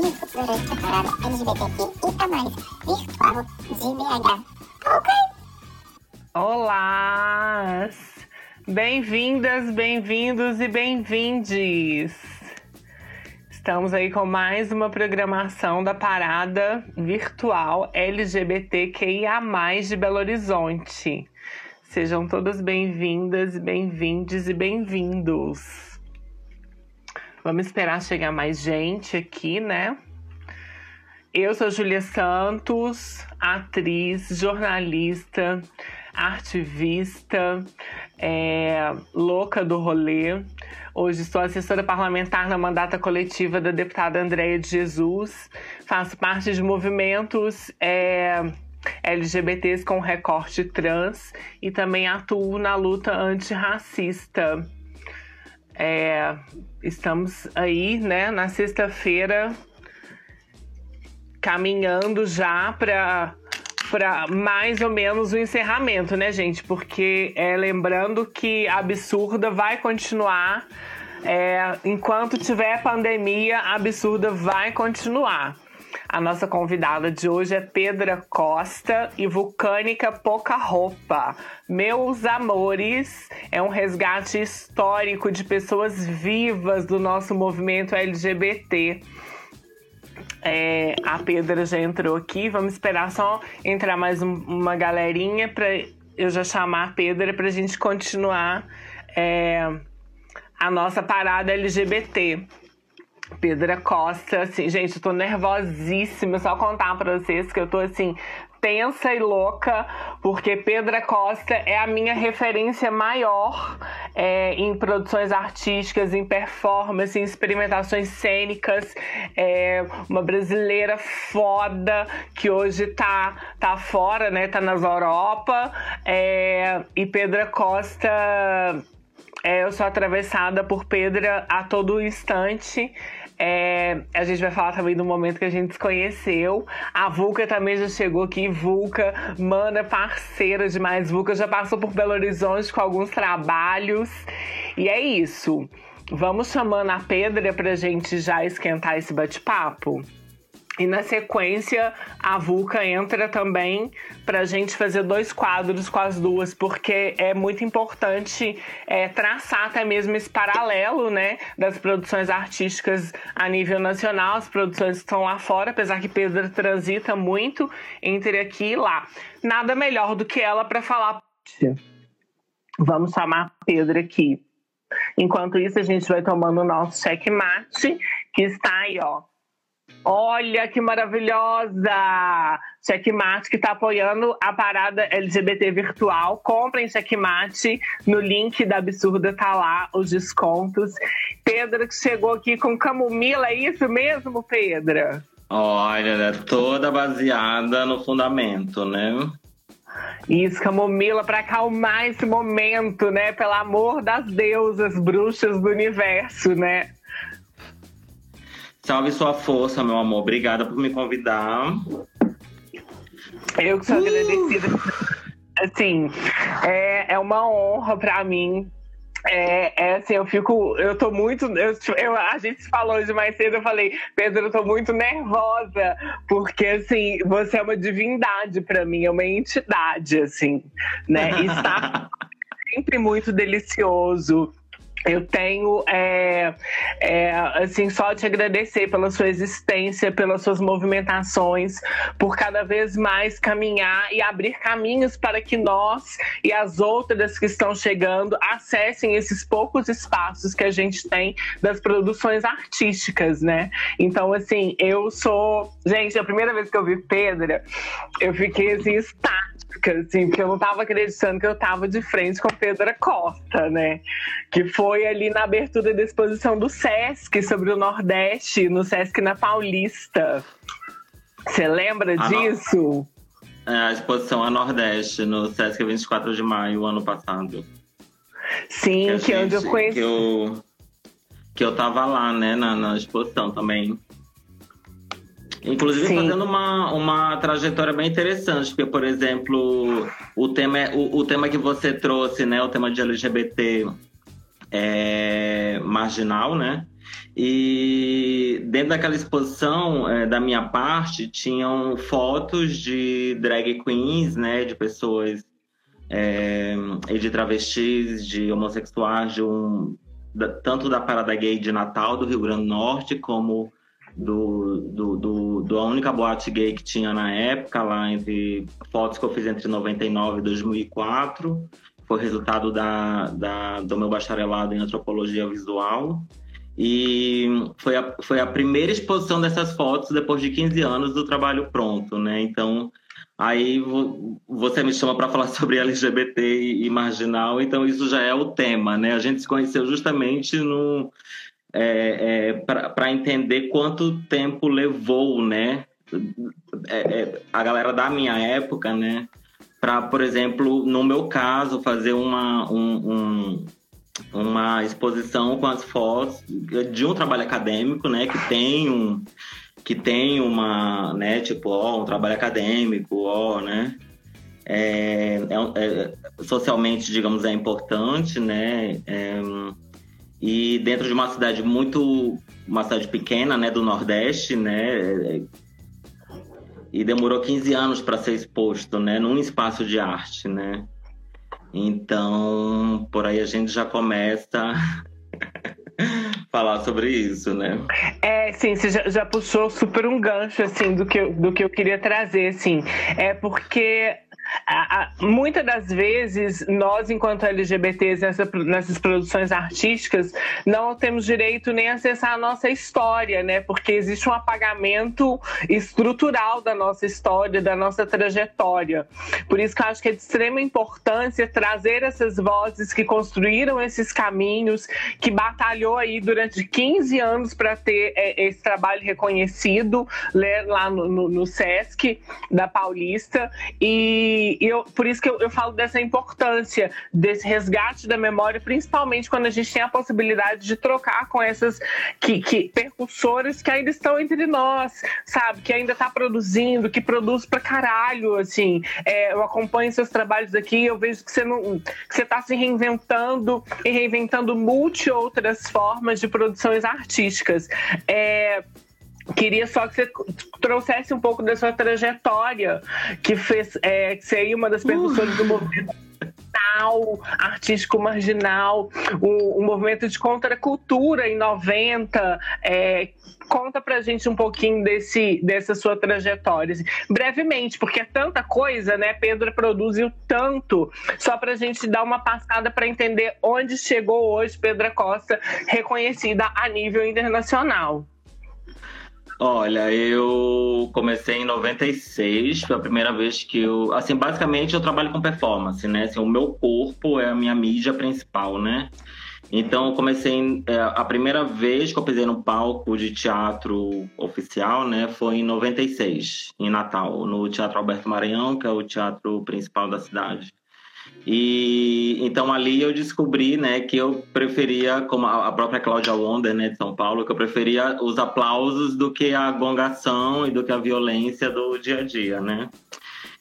ao projeto Parada LGBTQIA+, virtual de BH. Ok? Olá! Bem-vindas, bem-vindos e bem-vindes! Estamos aí com mais uma programação da parada virtual LGBTQIA+, de Belo Horizonte. Sejam todas bem-vindas, bem-vindes e bem-vindos. Vamos esperar chegar mais gente aqui, né? Eu sou Julia Santos, atriz, jornalista, ativista, é, louca do rolê. Hoje sou assessora parlamentar na mandata coletiva da deputada Andréia de Jesus. Faço parte de movimentos é, LGBTs com recorte trans e também atuo na luta antirracista. É, estamos aí, né, na sexta-feira, caminhando já para para mais ou menos o encerramento, né, gente? Porque é, lembrando que a absurda vai continuar. É, enquanto tiver pandemia, a absurda vai continuar. A nossa convidada de hoje é Pedra Costa e Vulcânica Pouca Roupa. Meus amores, é um resgate histórico de pessoas vivas do nosso movimento LGBT. É, a Pedra já entrou aqui, vamos esperar só entrar mais um, uma galerinha para eu já chamar a Pedra para a gente continuar é, a nossa parada LGBT. Pedra Costa, assim, gente, eu tô nervosíssima, só contar pra vocês que eu tô assim, tensa e louca, porque Pedra Costa é a minha referência maior é, em produções artísticas, em performance, em experimentações cênicas. É uma brasileira foda que hoje tá, tá fora, né? Tá nas Europa. É, e Pedra Costa. É, eu sou atravessada por pedra a todo instante. É, a gente vai falar também do momento que a gente se conheceu. A Vulca também já chegou aqui. Vulca, mana parceira demais. Vulca já passou por Belo Horizonte com alguns trabalhos. E é isso. Vamos chamando a Pedra pra gente já esquentar esse bate-papo? E na sequência, a Vulca entra também para a gente fazer dois quadros com as duas, porque é muito importante é, traçar até mesmo esse paralelo né, das produções artísticas a nível nacional, as produções que estão lá fora, apesar que Pedro transita muito entre aqui e lá. Nada melhor do que ela para falar. Vamos chamar Pedro aqui. Enquanto isso, a gente vai tomando o nosso checkmate, que está aí, ó Olha que maravilhosa! Checkmate que está apoiando a parada LGBT virtual. Comprem Checkmate. No link da Absurda tá lá os descontos. Pedra que chegou aqui com camomila, é isso mesmo, Pedra? Olha, é toda baseada no fundamento, né? Isso, camomila para acalmar esse momento, né? Pelo amor das deusas, bruxas do universo, né? Salve sua força, meu amor. Obrigada por me convidar. Eu que sou uh! agradecida. Assim, é, é uma honra para mim é, é, assim, eu fico, eu tô muito, eu, eu, a gente falou hoje mais cedo, eu falei, Pedro, eu tô muito nervosa, porque assim, você é uma divindade para mim, é uma entidade, assim, né? E está sempre muito delicioso. Eu tenho, é, é, assim, só te agradecer pela sua existência, pelas suas movimentações, por cada vez mais caminhar e abrir caminhos para que nós e as outras que estão chegando acessem esses poucos espaços que a gente tem das produções artísticas, né? Então, assim, eu sou. Gente, a primeira vez que eu vi Pedra, eu fiquei assim, estática assim, porque eu não estava acreditando que eu estava de frente com Pedra Costa, né? Que foi ali na abertura da exposição do Sesc sobre o Nordeste, no Sesc na Paulista. Você lembra a disso? No... É, a exposição a Nordeste, no Sesc 24 de maio, ano passado. Sim, que, que é onde eu conheci. Que eu, que eu tava lá, né, na, na exposição também. Inclusive Sim. fazendo uma, uma trajetória bem interessante, porque, por exemplo, o tema, é, o, o tema que você trouxe, né, o tema de LGBT é, marginal, né? E dentro daquela exposição, é, da minha parte, tinham fotos de drag queens, né, de pessoas é, e de travestis, de homossexuais, de um, da, tanto da Parada Gay de Natal, do Rio Grande do Norte, como do, do, do, do, única boate gay que tinha na época, lá entre fotos que eu fiz entre 99 e 2004. Foi resultado da, da, do meu bacharelado em antropologia visual. E foi a, foi a primeira exposição dessas fotos depois de 15 anos do trabalho pronto, né? Então, aí você me chama para falar sobre LGBT e marginal, então isso já é o tema, né? A gente se conheceu justamente no é, é, para entender quanto tempo levou, né? É, é, a galera da minha época, né? Para, por exemplo, no meu caso, fazer uma, um, um, uma exposição com as fotos de um trabalho acadêmico, né? Que tem um que tem uma, né? Tipo, ó, um trabalho acadêmico, ó, né? É, é, é socialmente, digamos, é importante, né? É, e dentro de uma cidade muito uma cidade pequena né do nordeste né e demorou 15 anos para ser exposto né num espaço de arte né então por aí a gente já começa falar sobre isso, né? É, sim, você já, já, puxou super um gancho, assim, do que, do que eu queria trazer, assim. É porque muitas das vezes, nós, enquanto LGBTs, nessa, nessas produções artísticas, não temos direito nem a acessar a nossa história, né? Porque existe um apagamento estrutural da nossa história, da nossa trajetória. Por isso que eu acho que é de extrema importância trazer essas vozes que construíram esses caminhos, que batalhou aí durante 15 anos para ter é, esse trabalho reconhecido né, lá no, no, no SESC da Paulista. E e, eu, por isso que eu, eu falo dessa importância desse resgate da memória, principalmente quando a gente tem a possibilidade de trocar com essas que, que percussoras que ainda estão entre nós, sabe? Que ainda está produzindo, que produz pra caralho, assim. É, eu acompanho seus trabalhos aqui, eu vejo que você não, que você está se reinventando e reinventando multi outras formas de produções artísticas. É, Queria só que você trouxesse um pouco da sua trajetória, que fez é, que é uma das percussoras uh. do movimento marginal, artístico marginal, um, um, movimento de contracultura em 90. É, conta pra gente um pouquinho desse, dessa sua trajetória. Assim, brevemente, porque é tanta coisa, né? Pedro produziu tanto, só pra gente dar uma passada para entender onde chegou hoje Pedra Costa, reconhecida a nível internacional. Olha, eu comecei em 96, foi a primeira vez que eu. Assim, basicamente eu trabalho com performance, né? Assim, o meu corpo é a minha mídia principal, né? Então eu comecei. É, a primeira vez que eu pisei no palco de teatro oficial, né? Foi em 96, em Natal, no Teatro Alberto Maranhão, que é o teatro principal da cidade. E então ali eu descobri, né, que eu preferia, como a própria Cláudia Wonder, né, de São Paulo, que eu preferia os aplausos do que a gongação e do que a violência do dia a dia, né?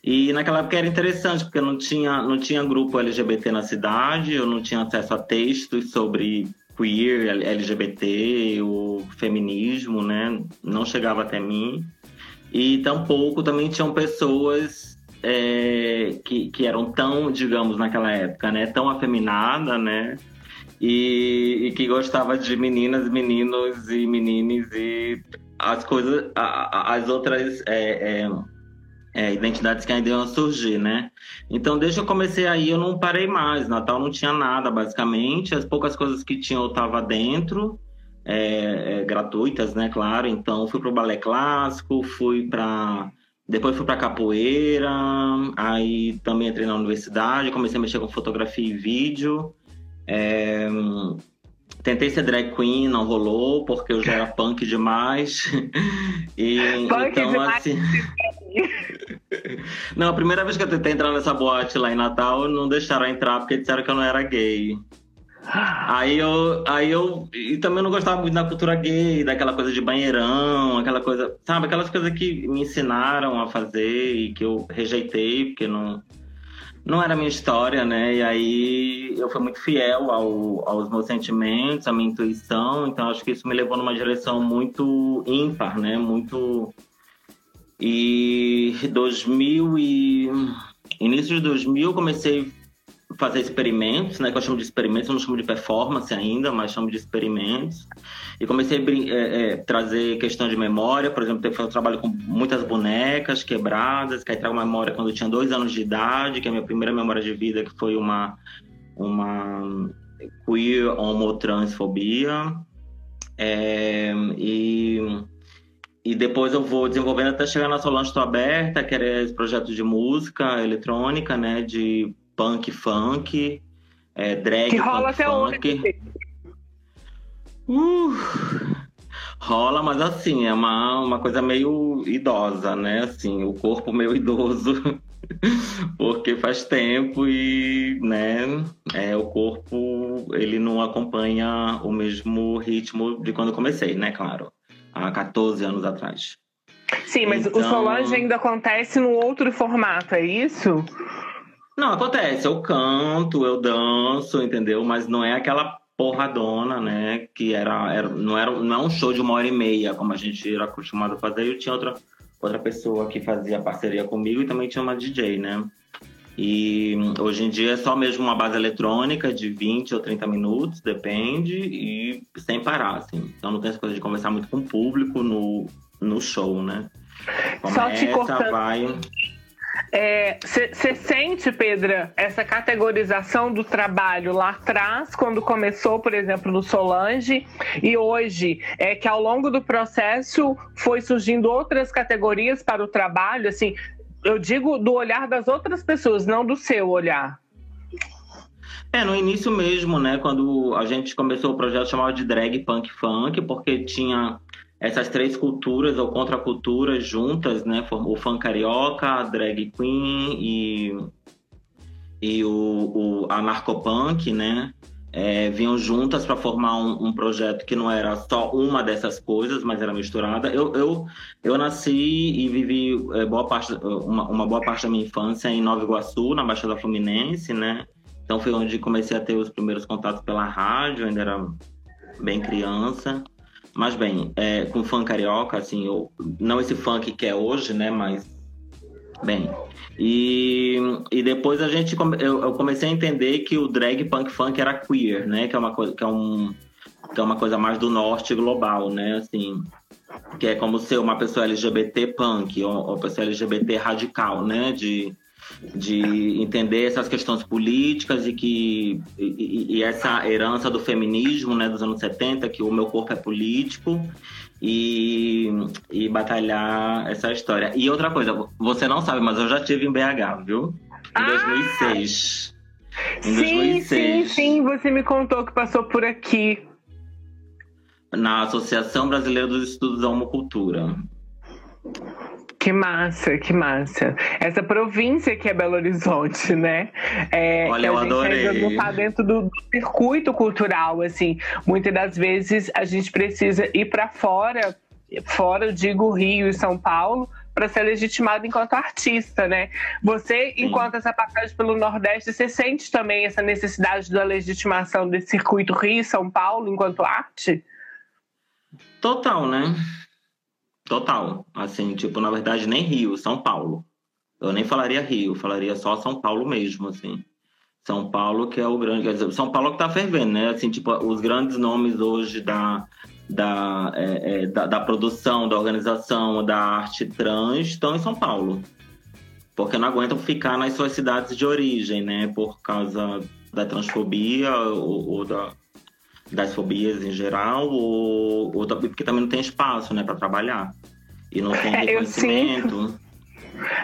E naquela época era interessante, porque não tinha, não tinha grupo LGBT na cidade, eu não tinha acesso a textos sobre queer, LGBT, o feminismo, né? Não chegava até mim. E tampouco também tinham pessoas é, que, que eram tão, digamos, naquela época, né, tão afeminada, né, e, e que gostava de meninas, meninos e menines e as coisas, as outras é, é, é, identidades que ainda iam surgir, né? Então, desde que eu comecei aí, eu não parei mais. Natal não tinha nada, basicamente. As poucas coisas que tinham eu estava dentro, é, é, gratuitas, né? Claro. Então, fui para o balé clássico, fui para depois fui para capoeira, aí também entrei na universidade, comecei a mexer com fotografia e vídeo. É, tentei ser drag queen, não rolou, porque eu já era punk demais. e, punk então, demais. assim. não, a primeira vez que eu tentei entrar nessa boate lá em Natal, não deixaram entrar porque disseram que eu não era gay. Aí eu, aí eu e também não gostava muito da cultura gay, daquela coisa de banheirão, aquela coisa, sabe, aquelas coisas que me ensinaram a fazer e que eu rejeitei porque não não era minha história, né? E aí eu fui muito fiel ao, aos meus sentimentos, à minha intuição, então acho que isso me levou numa direção muito ímpar, né? Muito. E 2000 e. Início de 2000 comecei fazer experimentos, né? Que eu chamo de experimentos, eu não chamo de performance ainda, mas chamo de experimentos. E comecei a é, é, trazer questão de memória, por exemplo, eu trabalho com muitas bonecas quebradas, que aí trago memória quando eu tinha dois anos de idade, que é a minha primeira memória de vida, que foi uma, uma queer homotransfobia. É, e, e depois eu vou desenvolvendo até chegar na Solange Estou Aberta, que era esse projeto de música eletrônica, né, de punk funk, é, drag que rola até funk. Hoje. Uh, rola, mas assim, é uma, uma coisa meio idosa, né? Assim, o corpo meio idoso, porque faz tempo e, né, é, o corpo, ele não acompanha o mesmo ritmo de quando comecei, né? Claro, há 14 anos atrás. Sim, mas então... o Solange ainda acontece num outro formato, é isso? Não, acontece. Eu canto, eu danço, entendeu? Mas não é aquela porradona, né? Que era, era, não, era, não é um show de uma hora e meia, como a gente era acostumado a fazer. Eu tinha outra, outra pessoa que fazia parceria comigo e também tinha uma DJ, né? E hoje em dia é só mesmo uma base eletrônica de 20 ou 30 minutos, depende, e sem parar, assim. Então não tem essa coisa de conversar muito com o público no, no show, né? Começa, só te cortando. vai você é, sente, Pedra, essa categorização do trabalho lá atrás, quando começou, por exemplo, no Solange, e hoje, é que ao longo do processo foi surgindo outras categorias para o trabalho, assim, eu digo do olhar das outras pessoas, não do seu olhar. É, no início mesmo, né, quando a gente começou o projeto chamado de Drag Punk Funk, porque tinha essas três culturas ou contraculturas juntas, né? O funk carioca, a drag queen e, e o, o anarcopunk, né? É, vinham juntas para formar um, um, projeto que não era só uma dessas coisas, mas era misturada. Eu, eu, eu nasci e vivi é, boa parte, uma, uma boa parte da minha infância em Nova Iguaçu, na Baixada Fluminense, né? Então foi onde comecei a ter os primeiros contatos pela rádio, ainda era bem criança. Mas bem, é, com funk carioca, assim, eu, não esse funk que é hoje, né? Mas bem. E, e depois a gente eu, eu, comecei a entender que o drag punk funk era queer, né? Que é uma coisa que é um que é uma coisa mais do norte global, né? Assim, que é como ser uma pessoa LGBT punk ou, ou pessoa LGBT radical, né? De de entender essas questões políticas e que e, e, essa herança do feminismo né, dos anos 70, que o meu corpo é político, e, e batalhar essa história. E outra coisa, você não sabe, mas eu já tive em BH, viu? Em ah! 2006. Em sim, 2006. sim, sim, você me contou que passou por aqui. Na Associação Brasileira dos Estudos da Homocultura. Que massa, que massa. Essa província que é Belo Horizonte, né? É, Olha, eu a gente adorei. ainda não tá dentro do circuito cultural, assim. Muitas das vezes a gente precisa ir para fora, fora, eu digo Rio e São Paulo, para ser legitimado enquanto artista, né? Você, Sim. enquanto essa passagem pelo Nordeste, você sente também essa necessidade da legitimação desse circuito Rio e São Paulo enquanto arte? Total, né? Total. Assim, tipo, na verdade, nem Rio, São Paulo. Eu nem falaria Rio, falaria só São Paulo mesmo, assim. São Paulo que é o grande. Quer dizer, São Paulo que tá fervendo, né? Assim, tipo, os grandes nomes hoje da, da, é, é, da, da, produção, da organização, da arte trans estão em São Paulo. Porque não aguentam ficar nas suas cidades de origem, né? Por causa da transfobia ou, ou da, das fobias em geral, ou, ou porque também não tem espaço, né, para trabalhar. E não tem reconhecimento.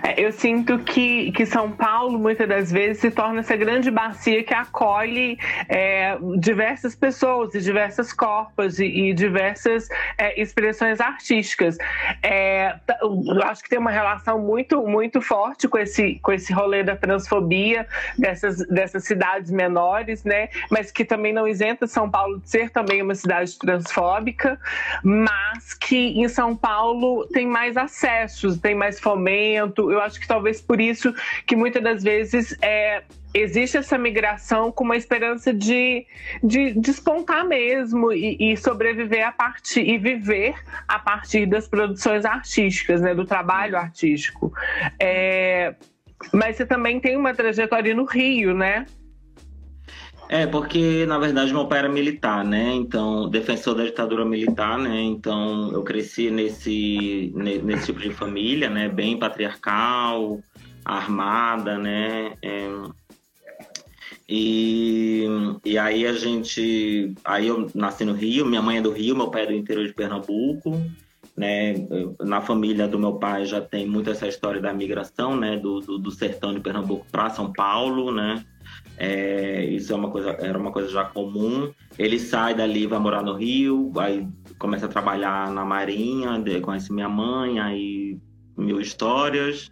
É, eu sinto que, que São Paulo, muitas das vezes, se torna essa grande bacia que acolhe é, diversas pessoas e diversas corpos e, e diversas é, expressões artísticas. É, eu acho que tem uma relação muito, muito forte com esse, com esse rolê da transfobia dessas, dessas cidades menores, né? mas que também não isenta São Paulo de ser também uma cidade transfóbica, mas que em São Paulo tem mais acessos, tem mais fomento movimento. Eu acho que talvez por isso que muitas das vezes é, existe essa migração com uma esperança de, de despontar mesmo e, e, sobreviver a partir e viver a partir das produções artísticas, né, do trabalho artístico. É, mas você também tem uma trajetória no Rio, né? É, porque na verdade meu pai era militar, né? Então, defensor da ditadura militar, né? Então, eu cresci nesse, nesse tipo de família, né? Bem patriarcal, armada, né? É, e, e aí a gente. Aí eu nasci no Rio, minha mãe é do Rio, meu pai é do interior de Pernambuco. Né? Na família do meu pai já tem muito essa história da migração, né? Do, do, do sertão de Pernambuco para São Paulo, né? É, isso é uma coisa, era uma coisa já comum. Ele sai dali, vai morar no Rio, aí começa a trabalhar na Marinha, conhece minha mãe, aí mil histórias.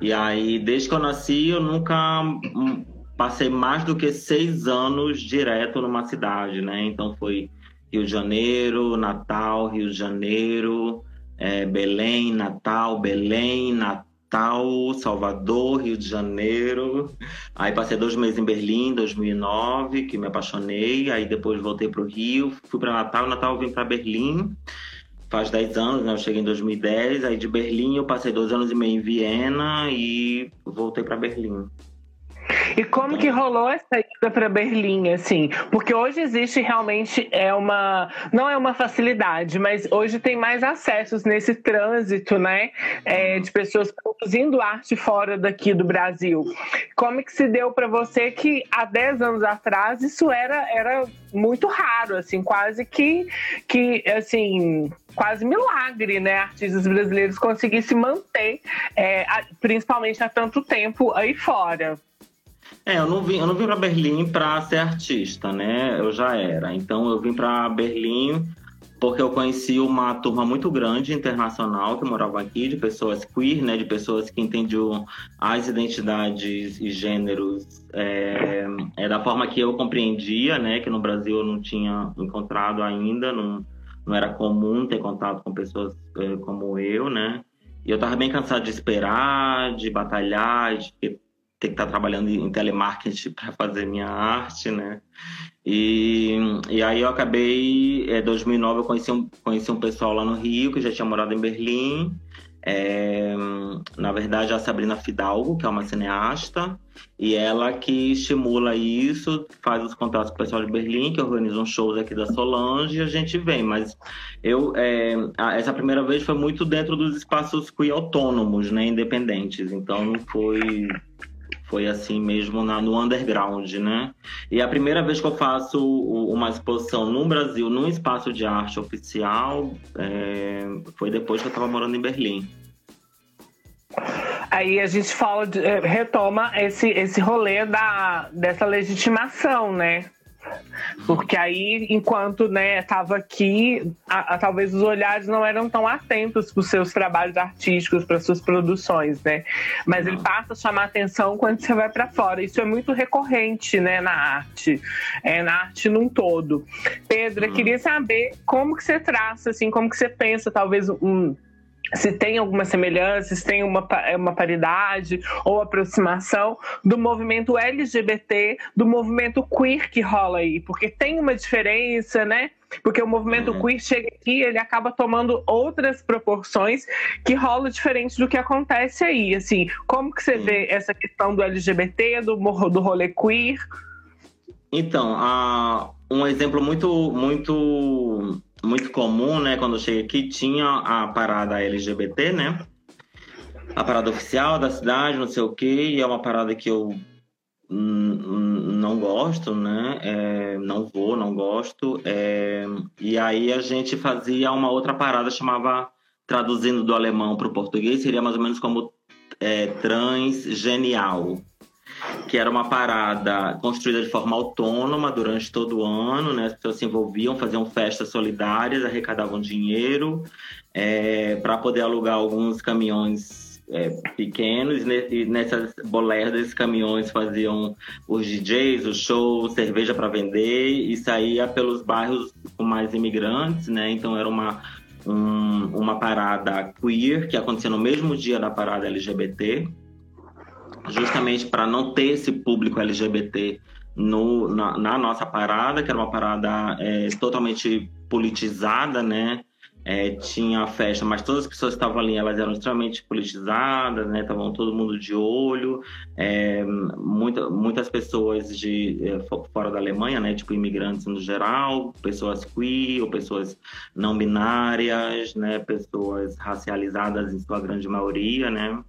E aí, desde que eu nasci, eu nunca hum, passei mais do que seis anos direto numa cidade, né? Então foi Rio de Janeiro, Natal, Rio de Janeiro, é, Belém, Natal, Belém, Natal Natal, Salvador, Rio de Janeiro. Aí passei dois meses em Berlim, 2009, que me apaixonei. Aí depois voltei para o Rio, fui para Natal. Natal vim para Berlim. Faz 10 anos, né? Eu cheguei em 2010. Aí de Berlim eu passei dois anos e meio em Viena e voltei para Berlim. E como que rolou essa ida para Berlim, assim? Porque hoje existe realmente é uma não é uma facilidade, mas hoje tem mais acessos nesse trânsito, né, é, de pessoas produzindo arte fora daqui do Brasil. Como que se deu para você que há 10 anos atrás isso era era muito raro, assim, quase que que assim quase milagre, né? Artistas brasileiros conseguirem se manter, é, principalmente há tanto tempo aí fora. É, eu não vim, eu não vim para Berlim para ser artista, né? Eu já era. Então eu vim para Berlim porque eu conheci uma turma muito grande internacional que morava aqui de pessoas queer, né? De pessoas que entendiam as identidades e gêneros é, é da forma que eu compreendia, né? Que no Brasil eu não tinha encontrado ainda, não, não era comum ter contato com pessoas é, como eu, né? E eu tava bem cansado de esperar, de batalhar, de ter que estar trabalhando em telemarketing para fazer minha arte, né? E, e aí eu acabei, em 2009 eu conheci um, conheci um pessoal lá no Rio que já tinha morado em Berlim. É, na verdade, a Sabrina Fidalgo, que é uma cineasta, e ela que estimula isso, faz os contatos com o pessoal de Berlim, que organiza uns shows aqui da Solange, e a gente vem. Mas eu, é, essa primeira vez foi muito dentro dos espaços queer autônomos, né, independentes. Então não foi foi assim mesmo na, no underground, né? E a primeira vez que eu faço uma exposição no Brasil, num espaço de arte oficial, é, foi depois que eu estava morando em Berlim. Aí a gente fala, de, é, retoma esse, esse rolê da, dessa legitimação, né? Porque aí, enquanto né, estava aqui, a, a, talvez os olhares não eram tão atentos para os seus trabalhos artísticos, para suas produções, né? Mas ele passa a chamar atenção quando você vai para fora. Isso é muito recorrente, né, na arte, é, na arte num todo. Pedro, eu queria saber como que você traça, assim, como que você pensa, talvez um se tem alguma semelhança, se tem uma, uma paridade ou aproximação do movimento LGBT, do movimento queer que rola aí, porque tem uma diferença, né? Porque o movimento uhum. queer chega aqui, ele acaba tomando outras proporções que rola diferente do que acontece aí. Assim, como que você uhum. vê essa questão do LGBT, do, do rolê queer? Então, uh, um exemplo muito, muito muito comum, né, quando eu cheguei aqui, tinha a parada LGBT, né? A parada oficial da cidade, não sei o quê, e é uma parada que eu não gosto, né? É, não vou, não gosto. É, e aí a gente fazia uma outra parada, chamava, traduzindo do alemão para o português, seria mais ou menos como é, transgenial que era uma parada construída de forma autônoma durante todo o ano, né? As pessoas se envolviam, faziam festas solidárias, arrecadavam dinheiro é, para poder alugar alguns caminhões é, pequenos e nessas boleras desses caminhões faziam os DJs, os shows, cerveja para vender e saía pelos bairros com mais imigrantes, né? Então era uma um, uma parada queer que aconteceu no mesmo dia da parada LGBT, justamente para não ter esse público LGBT no, na, na, nossa parada, que era uma parada é, totalmente politizada, né? É, tinha a festa, mas todas as pessoas que estavam ali, elas eram extremamente politizadas, né? Estavam todo mundo de olho. É, muita, muitas pessoas de é, fora da Alemanha, né? Tipo imigrantes no geral, pessoas queer ou pessoas não binárias, né? Pessoas racializadas em sua grande maioria, né?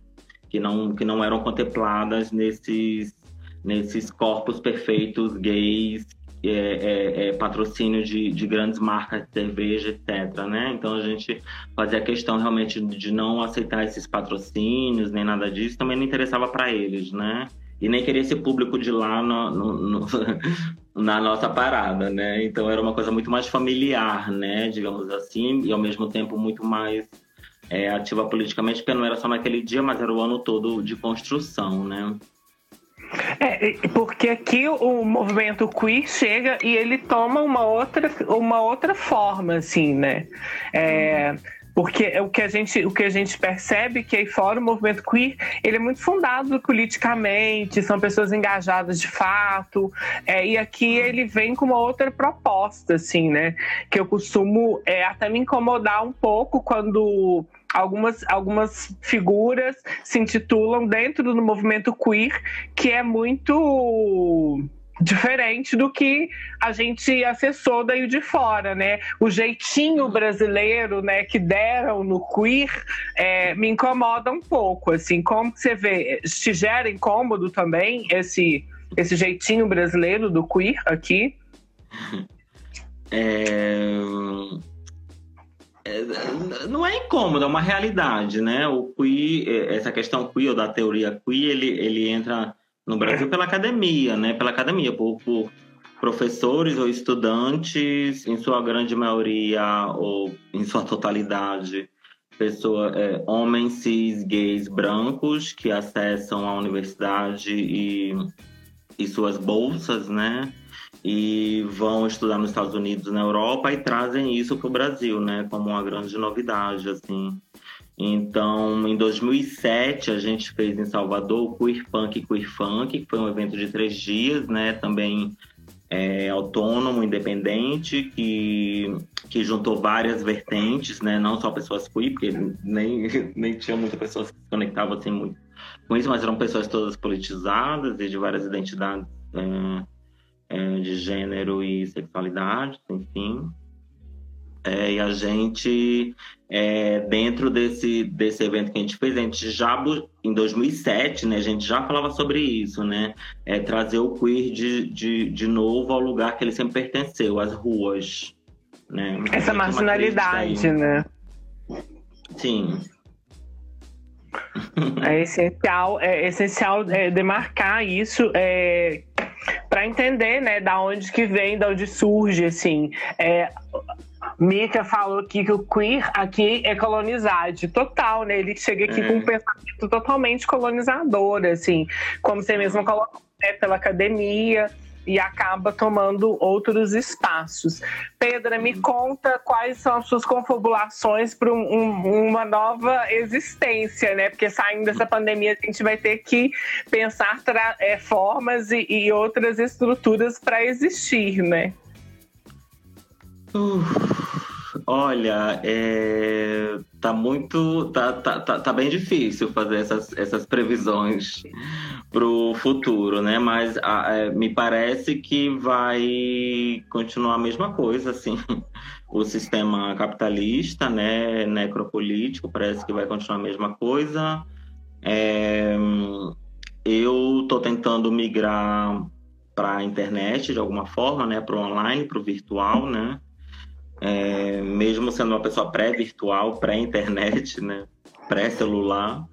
Que não, que não eram contempladas nesses, nesses corpos perfeitos gays é, é, é, patrocínio de, de, grandes marcas de cerveja, etc. Né? Então a gente fazia questão realmente de não aceitar esses patrocínios, nem nada disso, também não interessava para eles, né? E nem queria esse público de lá no, no, no, na nossa parada, né? Então era uma coisa muito mais familiar, né? Digamos assim, e ao mesmo tempo muito mais é, ativa politicamente, porque não era só naquele dia, mas era o ano todo de construção, né? É, porque aqui o movimento queer chega e ele toma uma outra, uma outra forma, assim, né? É, porque o que, a gente, o que a gente percebe que aí fora o movimento queer ele é muito fundado politicamente, são pessoas engajadas de fato, é, e aqui ele vem com uma outra proposta, assim, né? Que eu costumo é, até me incomodar um pouco quando algumas, algumas figuras se intitulam dentro do movimento queer, que é muito diferente do que a gente acessou daí de fora, né? O jeitinho brasileiro, né, que deram no queer, é, me incomoda um pouco, assim, como você vê, te gera incômodo também esse esse jeitinho brasileiro do queer aqui? É... É, não é incômodo, é uma realidade, né? O queer, é, essa questão queer ou da teoria queer, ele, ele entra no Brasil pela academia, né? Pela academia, por, por professores ou estudantes, em sua grande maioria ou em sua totalidade, pessoa, é, homens cis, gays, brancos que acessam a universidade e, e suas bolsas, né? E vão estudar nos Estados Unidos, na Europa e trazem isso para o Brasil, né, como uma grande novidade, assim. Então, em 2007, a gente fez em Salvador o Queer Punk Queer Funk, que foi um evento de três dias, né, também é, autônomo, independente, que, que juntou várias vertentes, né, não só pessoas queer, porque nem, nem tinha muitas pessoas que se conectavam assim muito com isso, mas eram pessoas todas politizadas e de várias identidades é, é, de gênero e sexualidade, enfim. É, e a gente, é, dentro desse, desse evento que a gente fez, a gente já, em 2007, né, a gente já falava sobre isso, né? É, trazer o queer de, de, de novo ao lugar que ele sempre pertenceu, às ruas. Né? Essa marginalidade, né? Sim. É essencial, é essencial é, demarcar isso, é, para entender, né, da onde que vem, da onde surge, assim. É, Mika falou aqui que o queer aqui é colonizado, total, né? Ele chega aqui é. com um pensamento totalmente colonizador, assim, como você mesmo colocou, né, pela academia e acaba tomando outros espaços. Pedra, me conta quais são as suas confabulações para um, um, uma nova existência, né? Porque saindo dessa pandemia, a gente vai ter que pensar é, formas e, e outras estruturas para existir, né? olha, é, tá muito. Tá, tá, tá, tá, bem difícil fazer essas, essas previsões pro futuro, né? Mas a, é, me parece que vai continuar a mesma coisa, assim. O sistema capitalista, né, necropolítico, parece que vai continuar a mesma coisa. É, eu tô tentando migrar para a internet de alguma forma, né, para o online, para o virtual, né? É, mesmo sendo uma pessoa pré-virtual, pré-internet, né? Pré-celular,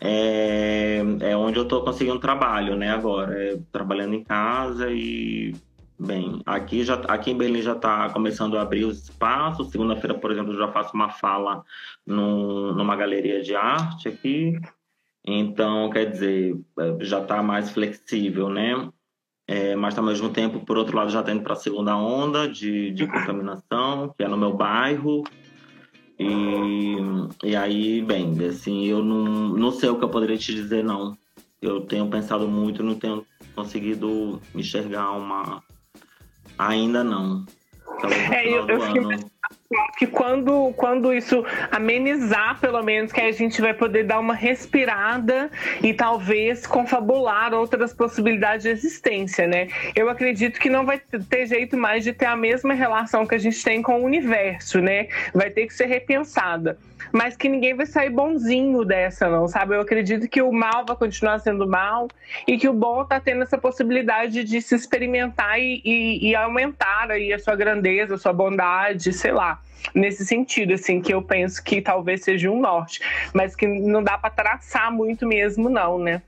é, é onde eu estou conseguindo trabalho, né? Agora, é, trabalhando em casa e bem, aqui já aqui em Berlim já está começando a abrir os espaços. Segunda-feira, por exemplo, já faço uma fala no, numa galeria de arte aqui. Então, quer dizer, é, já está mais flexível, né? É, mas ao mesmo tempo, por outro lado, já está indo para a segunda onda de, de contaminação, que é no meu bairro. E, e aí, bem, assim, eu não, não sei o que eu poderia te dizer, não. Eu tenho pensado muito, não tenho conseguido enxergar uma. Ainda não. É, eu, eu fiquei que quando, quando isso amenizar, pelo menos, que a gente vai poder dar uma respirada e talvez confabular outras possibilidades de existência, né? Eu acredito que não vai ter jeito mais de ter a mesma relação que a gente tem com o universo, né? Vai ter que ser repensada mas que ninguém vai sair bonzinho dessa, não, sabe? Eu acredito que o mal vai continuar sendo mal e que o bom tá tendo essa possibilidade de se experimentar e, e, e aumentar aí a sua grandeza, a sua bondade, sei lá nesse sentido, assim, que eu penso que talvez seja um norte, mas que não dá para traçar muito mesmo, não, né?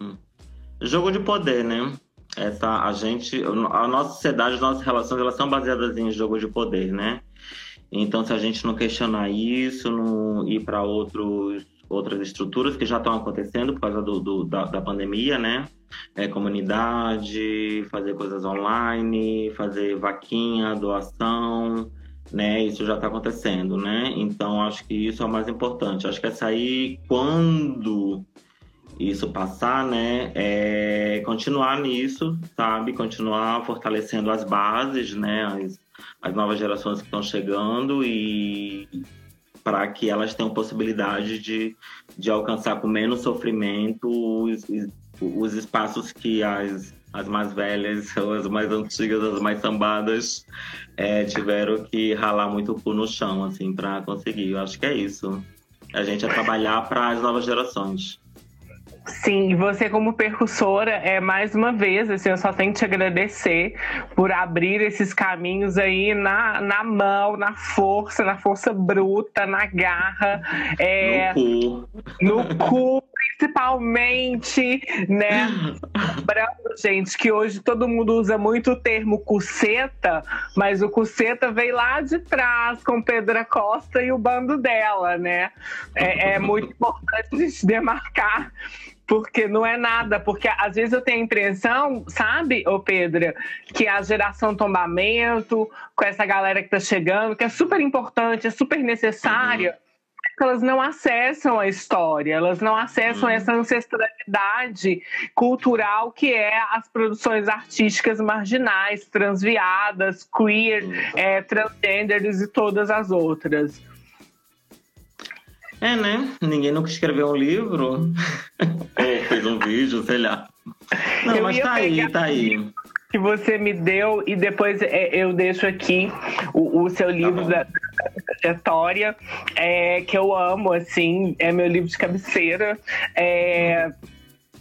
Hum. Jogo de poder, né? Essa, a gente, a nossa sociedade, as nossas relações, elas são baseadas em jogo de poder, né? Então, se a gente não questionar isso, não ir para outros outras estruturas que já estão acontecendo por causa do, do da, da, pandemia, né? É, comunidade, fazer coisas online, fazer vaquinha, doação, né? Isso já está acontecendo, né? Então acho que isso é o mais importante. Acho que é sair quando isso passar, né? É continuar nisso, sabe? Continuar fortalecendo as bases, né? As, as novas gerações que estão chegando e para que elas tenham possibilidade de, de alcançar com menos sofrimento os, os espaços que as, as mais velhas, as mais antigas, as mais sambadas é, tiveram que ralar muito o cu no chão, assim, para conseguir. Eu acho que é isso. A gente é trabalhar para as novas gerações. Sim, você como percussora, é mais uma vez, assim, eu só tenho que te agradecer por abrir esses caminhos aí na, na mão, na força, na força bruta, na garra. É, no cu. No cu, principalmente, né? Lembrando, gente, que hoje todo mundo usa muito o termo cuceta, mas o cuceta veio lá de trás com Pedra Costa e o bando dela, né? É, é muito importante a gente demarcar porque não é nada, porque às vezes eu tenho a impressão, sabe, ô Pedro, que a geração tombamento, com essa galera que tá chegando, que é super importante, é super necessária, uhum. Elas não acessam a história, elas não acessam uhum. essa ancestralidade cultural que é as produções artísticas marginais, transviadas, queer, uhum. é, transgenders e todas as outras. É, né? Ninguém nunca escreveu um livro. Ou fez um vídeo, sei lá. Não, eu mas tá aí, tá aí. Que você me deu e depois é, eu deixo aqui o, o seu livro tá da, trajetória, é, que eu amo, assim, é meu livro de cabeceira. É,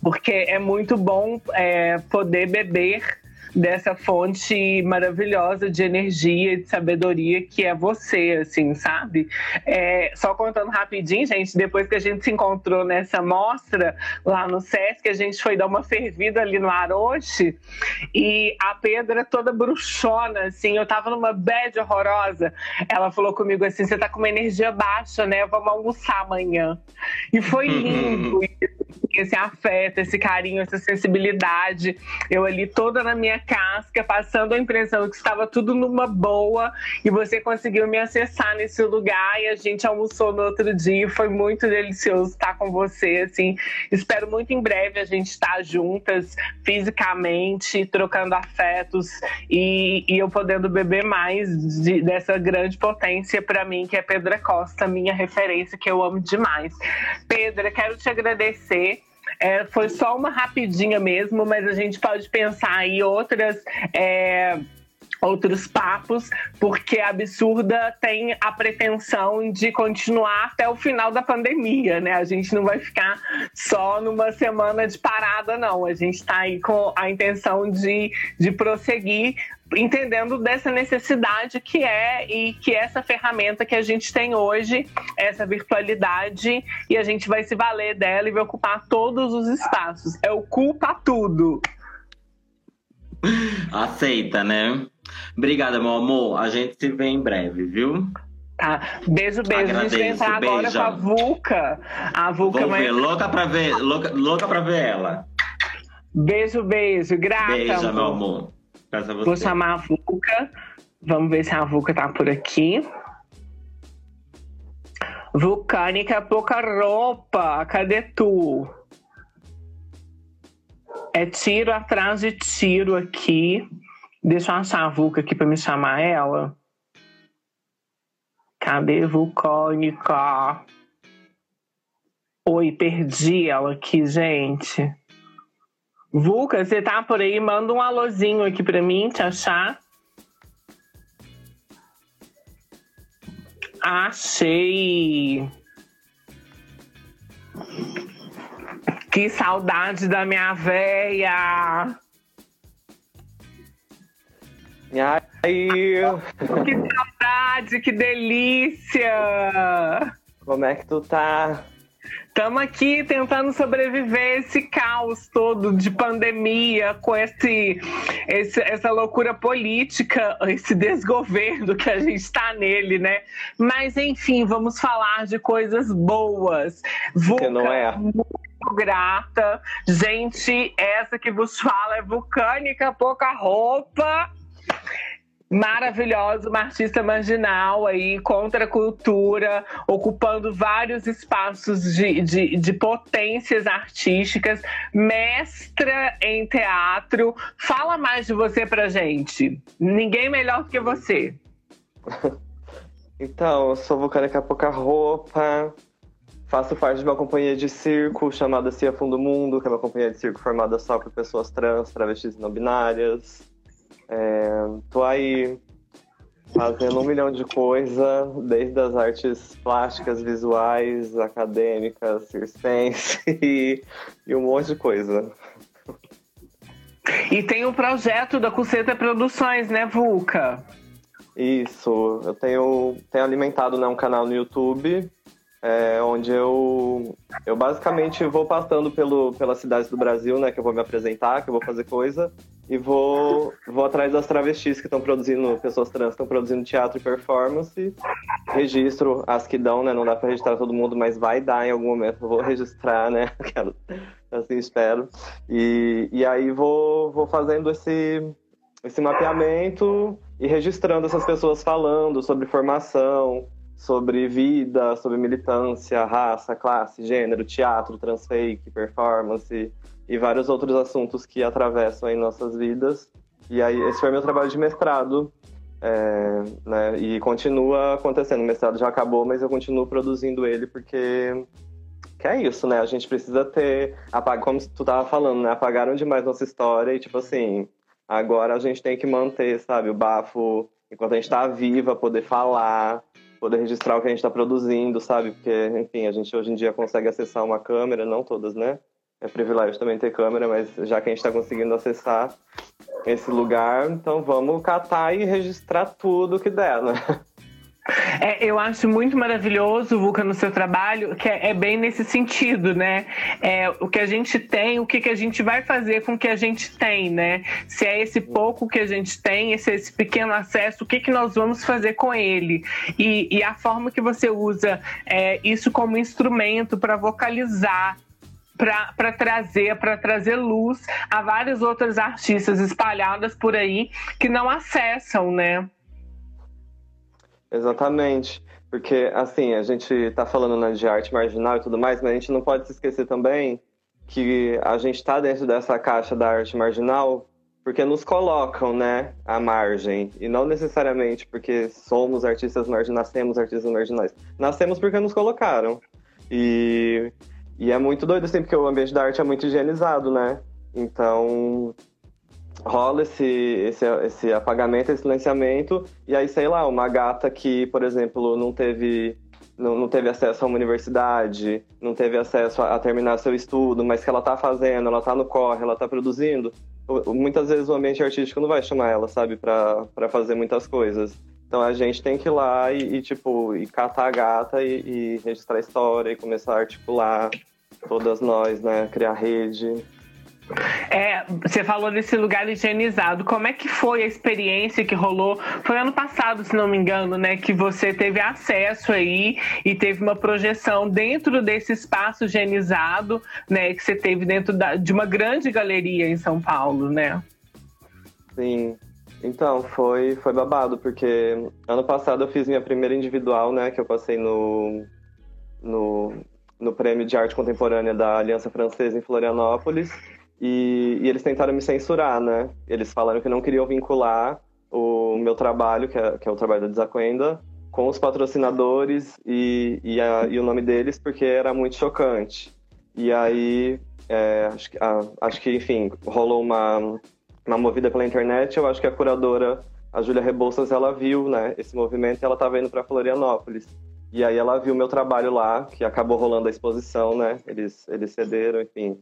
porque é muito bom é, poder beber dessa fonte maravilhosa de energia e de sabedoria que é você, assim, sabe? É, só contando rapidinho, gente, depois que a gente se encontrou nessa mostra lá no Sesc, a gente foi dar uma fervida ali no Aroche e a pedra toda bruxona, assim, eu tava numa bad horrorosa. Ela falou comigo assim: você tá com uma energia baixa, né? Vamos almoçar amanhã. E foi lindo esse afeto, esse carinho, essa sensibilidade. Eu ali toda na minha casca, passando a impressão que estava tudo numa boa e você conseguiu me acessar nesse lugar e a gente almoçou no outro dia. Foi muito delicioso estar com você, assim. Espero muito em breve a gente estar juntas fisicamente, trocando afetos e, e eu podendo beber mais de, dessa grande potência para mim que é Pedra Costa, minha referência que eu amo demais. Pedra, quero te agradecer é, foi só uma rapidinha mesmo, mas a gente pode pensar aí outras. É, outros papos, porque a Absurda tem a pretensão de continuar até o final da pandemia, né? A gente não vai ficar só numa semana de parada, não. A gente está aí com a intenção de, de prosseguir entendendo dessa necessidade que é e que essa ferramenta que a gente tem hoje, essa virtualidade, e a gente vai se valer dela e vai ocupar todos os espaços. É ocupa tudo. Aceita, né? Obrigada, meu amor. A gente se vê em breve, viu? Tá. Beijo, beijo. Agradeço. A gente vai entrar agora com a Vulca. A Vulca Vou vai... ver. Louca pra ver, louca, louca pra ver ela. Beijo, beijo. Grata. Beijo, amor. meu amor. Vou chamar a Vuca. Vamos ver se a Vuca tá por aqui. Vulcânica pouca roupa, cadê tu? É tiro atrás de tiro aqui. Deixa eu achar a Vulca aqui pra me chamar ela. Cadê Vulcânica? Oi, perdi ela aqui, gente. Vulca, você tá por aí? Manda um alôzinho aqui pra mim, te achar. Achei. Que saudade da minha véia. E aí? Que saudade, que delícia. Como é que tu tá? Estamos aqui tentando sobreviver esse caos todo de pandemia, com esse, esse, essa loucura política, esse desgoverno que a gente está nele, né? Mas enfim, vamos falar de coisas boas. Vulca, não é? Muito grata. Gente, essa que vos fala é vulcânica, pouca roupa maravilhosa, uma artista marginal aí, contra a cultura, ocupando vários espaços de, de, de, potências artísticas, mestra em teatro. Fala mais de você pra gente. Ninguém melhor do que você. então, eu sou vulcânica pouca roupa. Faço parte de uma companhia de circo chamada Cia Fundo Mundo, que é uma companhia de circo formada só por pessoas trans, travestis e não binárias. É, tô aí fazendo um milhão de coisa, desde as artes plásticas, visuais, acadêmicas, circense e, e um monte de coisa. E tem o um projeto da Cuceta Produções, né, Vulca? Isso, eu tenho, tenho alimentado né, um canal no YouTube é, onde eu, eu basicamente vou passando pelo, pelas cidades do Brasil, né, que eu vou me apresentar, que eu vou fazer coisa, e vou, vou atrás das travestis que estão produzindo, pessoas trans estão produzindo teatro e performance, registro as que dão, né, não dá para registrar todo mundo, mas vai dar em algum momento, eu vou registrar, né, assim espero, e, e aí vou, vou fazendo esse, esse mapeamento e registrando essas pessoas falando sobre formação, sobre vida, sobre militância, raça, classe, gênero, teatro, transfake, performance e vários outros assuntos que atravessam em nossas vidas. E aí esse foi meu trabalho de mestrado, é, né, e continua acontecendo. O mestrado já acabou, mas eu continuo produzindo ele porque que é isso, né? A gente precisa ter, como tu tava falando, né? Apagaram demais nossa história e tipo assim, agora a gente tem que manter, sabe, o bafo enquanto a gente tá viva, poder falar, poder registrar o que a gente está produzindo, sabe? Porque, enfim, a gente hoje em dia consegue acessar uma câmera, não todas, né? É privilégio também ter câmera, mas já que a gente está conseguindo acessar esse lugar, então vamos catar e registrar tudo que der, né? É, eu acho muito maravilhoso, Vulca, no seu trabalho, que é, é, bem nesse sentido, né? É, o que a gente tem, o que, que a gente vai fazer com o que a gente tem, né? Se é esse pouco que a gente tem, esse, esse pequeno acesso, o que, que nós vamos fazer com ele? E, e a forma que você usa é, isso como instrumento para vocalizar para trazer para trazer luz a várias outras artistas espalhadas por aí que não acessam, né? Exatamente. Porque, assim, a gente está falando né, de arte marginal e tudo mais, mas a gente não pode se esquecer também que a gente está dentro dessa caixa da arte marginal porque nos colocam, né, à margem. E não necessariamente porque somos artistas marginais, nascemos artistas marginais. Nascemos porque nos colocaram. E, e é muito doido, assim, porque o ambiente da arte é muito higienizado, né? Então, rola esse, esse, esse apagamento, esse silenciamento, e aí, sei lá, uma gata que, por exemplo, não teve, não, não teve acesso a uma universidade, não teve acesso a, a terminar seu estudo, mas que ela tá fazendo, ela tá no corre, ela tá produzindo, muitas vezes o ambiente artístico não vai chamar ela, sabe, para fazer muitas coisas. Então a gente tem que ir lá e, e tipo, e catar a gata e, e registrar a história e começar a articular todas nós, né, criar rede. É, você falou desse lugar higienizado. Como é que foi a experiência que rolou? Foi ano passado, se não me engano, né? Que você teve acesso aí e teve uma projeção dentro desse espaço higienizado, né? Que você teve dentro da, de uma grande galeria em São Paulo, né? Sim. Então, foi, foi babado, porque ano passado eu fiz minha primeira individual, né? Que eu passei no, no, no Prêmio de Arte Contemporânea da Aliança Francesa em Florianópolis. E, e, eles tentaram me censurar, né? Eles falaram que não queriam vincular o meu trabalho, que é, que é o trabalho da Desacuenda, com os patrocinadores e, e, a, e, o nome deles, porque era muito chocante. E aí, é, acho, que, acho que, enfim, rolou uma, uma movida pela internet. Eu acho que a curadora, a Júlia Rebouças, ela viu né, esse movimento e ela estava indo para Florianópolis. E aí ela viu meu trabalho lá, que acabou rolando a exposição, né? Eles, eles cederam, enfim,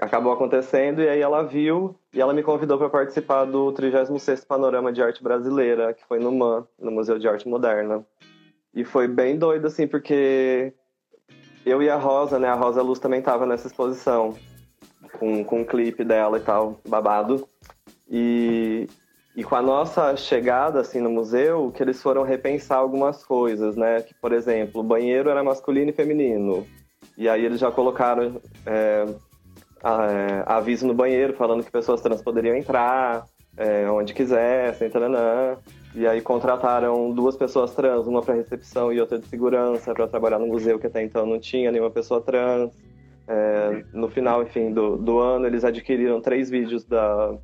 acabou acontecendo e aí ela viu e ela me convidou para participar do 36º Panorama de Arte Brasileira, que foi no MAN, no Museu de Arte Moderna. E foi bem doido assim, porque eu e a Rosa, né, a Rosa Luz também estava nessa exposição com, com um clipe dela e tal, babado. E, e com a nossa chegada assim no museu, que eles foram repensar algumas coisas, né? Que, por exemplo, o banheiro era masculino e feminino. E aí eles já colocaram é, é, aviso no banheiro falando que pessoas trans poderiam entrar é, onde quisessem, taranã. E aí contrataram duas pessoas trans, uma para recepção e outra de segurança, para trabalhar no museu que até então não tinha nenhuma pessoa trans. É, no final, enfim, do, do ano, eles adquiriram três vídeos da,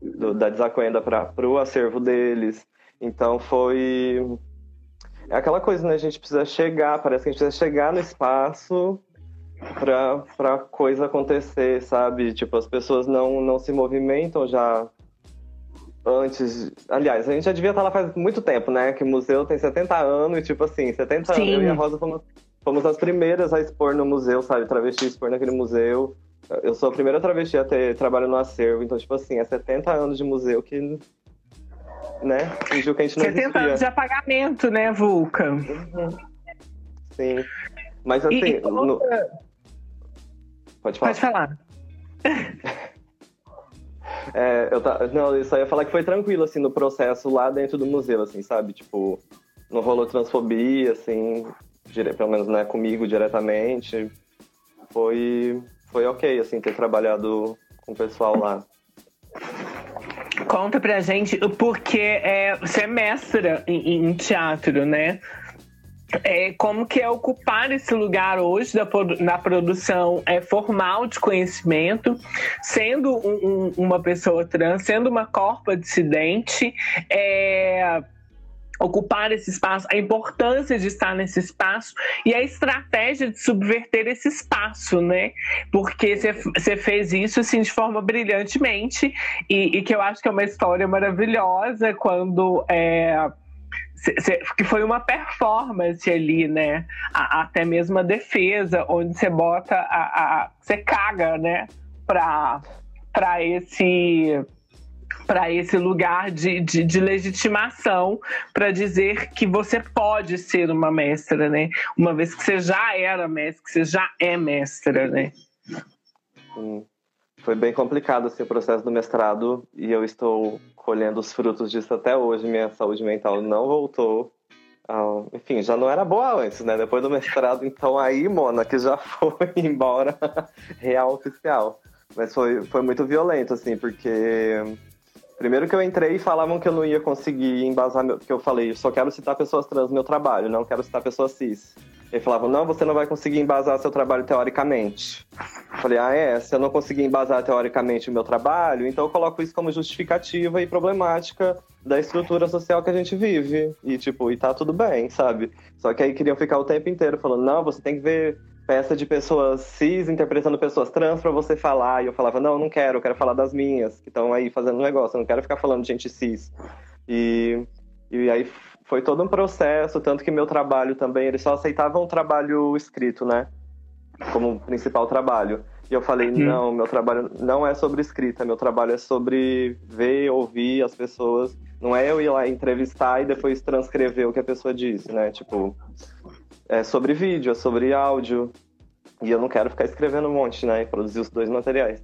do, da Desacuenda para o acervo deles. Então foi. É aquela coisa, né? A gente precisa chegar, parece que a gente precisa chegar no espaço pra, pra coisa acontecer, sabe? Tipo, as pessoas não, não se movimentam já antes. Aliás, a gente já devia estar lá faz muito tempo, né? Que o museu tem 70 anos e, tipo assim, 70 Sim. anos. Eu e a Rosa fomos, fomos as primeiras a expor no museu, sabe? Travesti expor naquele museu. Eu sou a primeira travesti a ter trabalho no acervo, então, tipo assim, é 70 anos de museu que. Né? Fingiu que a gente não 70 existia. anos de apagamento, né, Vulca? Uhum. Sim. Mas assim. E, e no... Pode falar. Pode falar. é, eu tá, não, eu só ia falar que foi tranquilo, assim, no processo lá dentro do museu, assim, sabe? Tipo, não rolou transfobia, assim, dire... pelo menos, né, comigo diretamente. Foi, foi ok, assim, ter trabalhado com o pessoal lá. Conta pra gente, porque é, você é mestra em, em teatro, né? É, como que é ocupar esse lugar hoje da, na produção é, formal de conhecimento, sendo um, um, uma pessoa trans, sendo uma corpa dissidente, é, ocupar esse espaço, a importância de estar nesse espaço e a estratégia de subverter esse espaço, né? Porque você fez isso assim de forma brilhantemente e, e, que eu acho que é uma história maravilhosa quando é, que foi uma performance ali, né? A, até mesmo a defesa, onde você bota a. você caga, né? Pra, pra esse para esse lugar de, de, de legitimação para dizer que você pode ser uma mestra, né? Uma vez que você já era mestra, que você já é mestra, né? Foi bem complicado assim, processo do mestrado e eu estou colhendo os frutos disso até hoje. Minha saúde mental não voltou. Ah, enfim, já não era boa antes, né? Depois do mestrado, então aí, Mona, que já foi embora real oficial. Mas foi, foi muito violento, assim, porque primeiro que eu entrei e falavam que eu não ia conseguir embasar, meu, que eu falei, só quero citar pessoas trans no meu trabalho, não quero citar pessoas cis. Ele falava, não, você não vai conseguir embasar seu trabalho teoricamente. Eu falei, ah, é? Se eu não conseguir embasar teoricamente o meu trabalho, então eu coloco isso como justificativa e problemática da estrutura social que a gente vive. E, tipo, e tá tudo bem, sabe? Só que aí queriam ficar o tempo inteiro falando, não, você tem que ver peça de pessoas cis interpretando pessoas trans para você falar. E eu falava, não, não quero, eu quero falar das minhas, que estão aí fazendo negócio, eu não quero ficar falando de gente cis. E, e aí foi todo um processo, tanto que meu trabalho também, eles só aceitavam o trabalho escrito, né? Como principal trabalho. E eu falei, hum. não, meu trabalho não é sobre escrita, meu trabalho é sobre ver, ouvir as pessoas. Não é eu ir lá entrevistar e depois transcrever o que a pessoa disse, né? Tipo, é sobre vídeo, é sobre áudio. E eu não quero ficar escrevendo um monte, né? E produzir os dois materiais.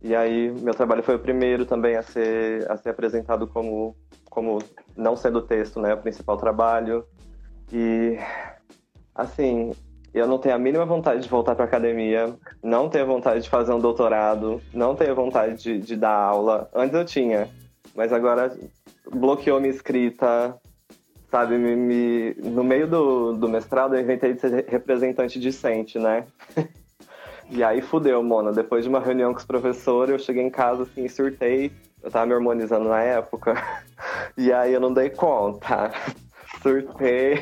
E aí, meu trabalho foi o primeiro também a ser, a ser apresentado como, como não sendo texto, né? O principal trabalho. E, assim, eu não tenho a mínima vontade de voltar para academia, não tenho vontade de fazer um doutorado, não tenho vontade de, de dar aula. Antes eu tinha, mas agora bloqueou minha escrita, sabe, me, me- no meio do, do mestrado eu inventei de ser representante discente, né? E aí fudeu, Mona. Depois de uma reunião com os professores, eu cheguei em casa assim surtei. Eu tava me harmonizando na época. E aí eu não dei conta. Surtei.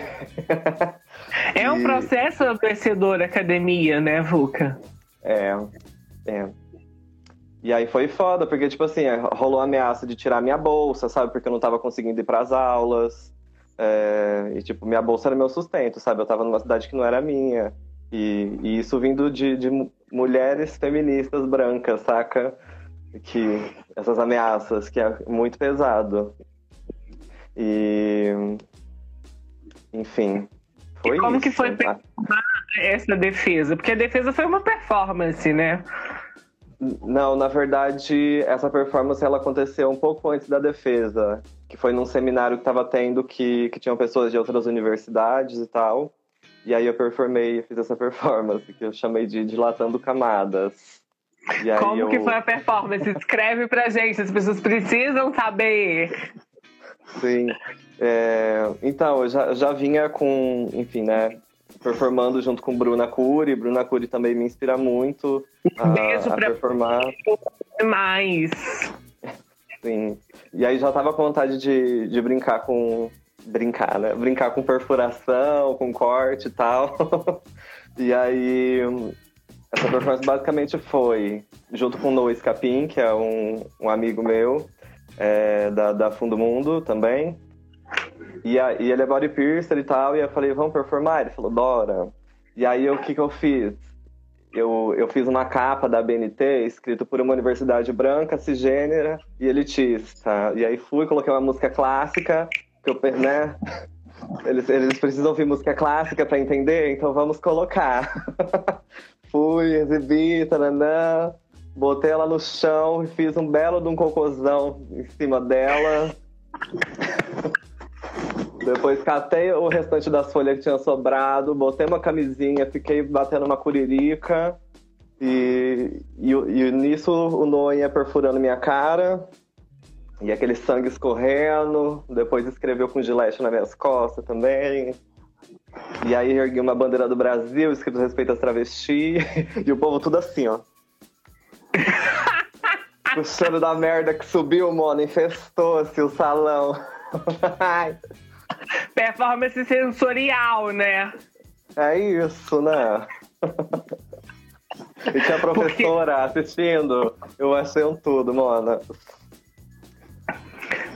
É um E- processo adoecedor da academia, né, Vuca? É, é. E aí foi foda, porque, tipo assim, rolou a ameaça de tirar minha bolsa, sabe? Porque eu não tava conseguindo ir pras aulas. É, e, tipo, minha bolsa era meu sustento, sabe? Eu tava numa cidade que não era minha. E, e isso vindo de, de mu- mulheres feministas brancas, saca? Que essas ameaças, que é muito pesado. E. Enfim. Foi como isso, que foi tá? Essa defesa, porque a defesa foi uma performance, né? Não, na verdade, essa performance ela aconteceu um pouco antes da defesa, que foi num seminário que estava tendo que, que tinham pessoas de outras universidades e tal. E aí eu performei e fiz essa performance, que eu chamei de Dilatando Camadas. E Como eu... que foi a performance? Escreve pra gente, as pessoas precisam saber. Sim. É, Então, eu já, já vinha com, enfim, né, performando junto com Bruna Cury. Bruna Cury também me inspira muito a, Beijo a pra- performar. Mas Sim. E aí já tava com vontade de, de brincar com. Brincar, né? Brincar com perfuração, com corte e tal. e aí. Essa performance basicamente foi junto com o Noah Escapim, que é um, um amigo meu, é, da, da Fundo Mundo também. E, a- e ele é body piercer e tal, e eu falei, vamos performar? Ele falou, bora. E aí o que, que eu fiz? Eu, eu fiz uma capa da BNT escrito por uma universidade branca, cisgênera e elitista. E aí fui, coloquei uma música clássica, que eu, né? Eles, eles precisam ouvir música clássica para entender, então vamos colocar. fui, exibi, tananã, botei ela no chão e fiz um belo de um cocôzão em cima dela. Depois catei o restante das folhas que tinha sobrado, botei uma camisinha, fiquei batendo uma curirica. E, e, e nisso o Noah ia perfurando minha cara. E aquele sangue escorrendo. Depois escreveu com gilete nas minhas costas também. E aí ergui uma bandeira do Brasil, escrito respeito às travestis. E o povo tudo assim, ó. o cheiro da merda que subiu, mano, infestou-se o salão. Performance sensorial, né? É isso, né? e tinha a professora assistindo. Eu achei um tudo, mano.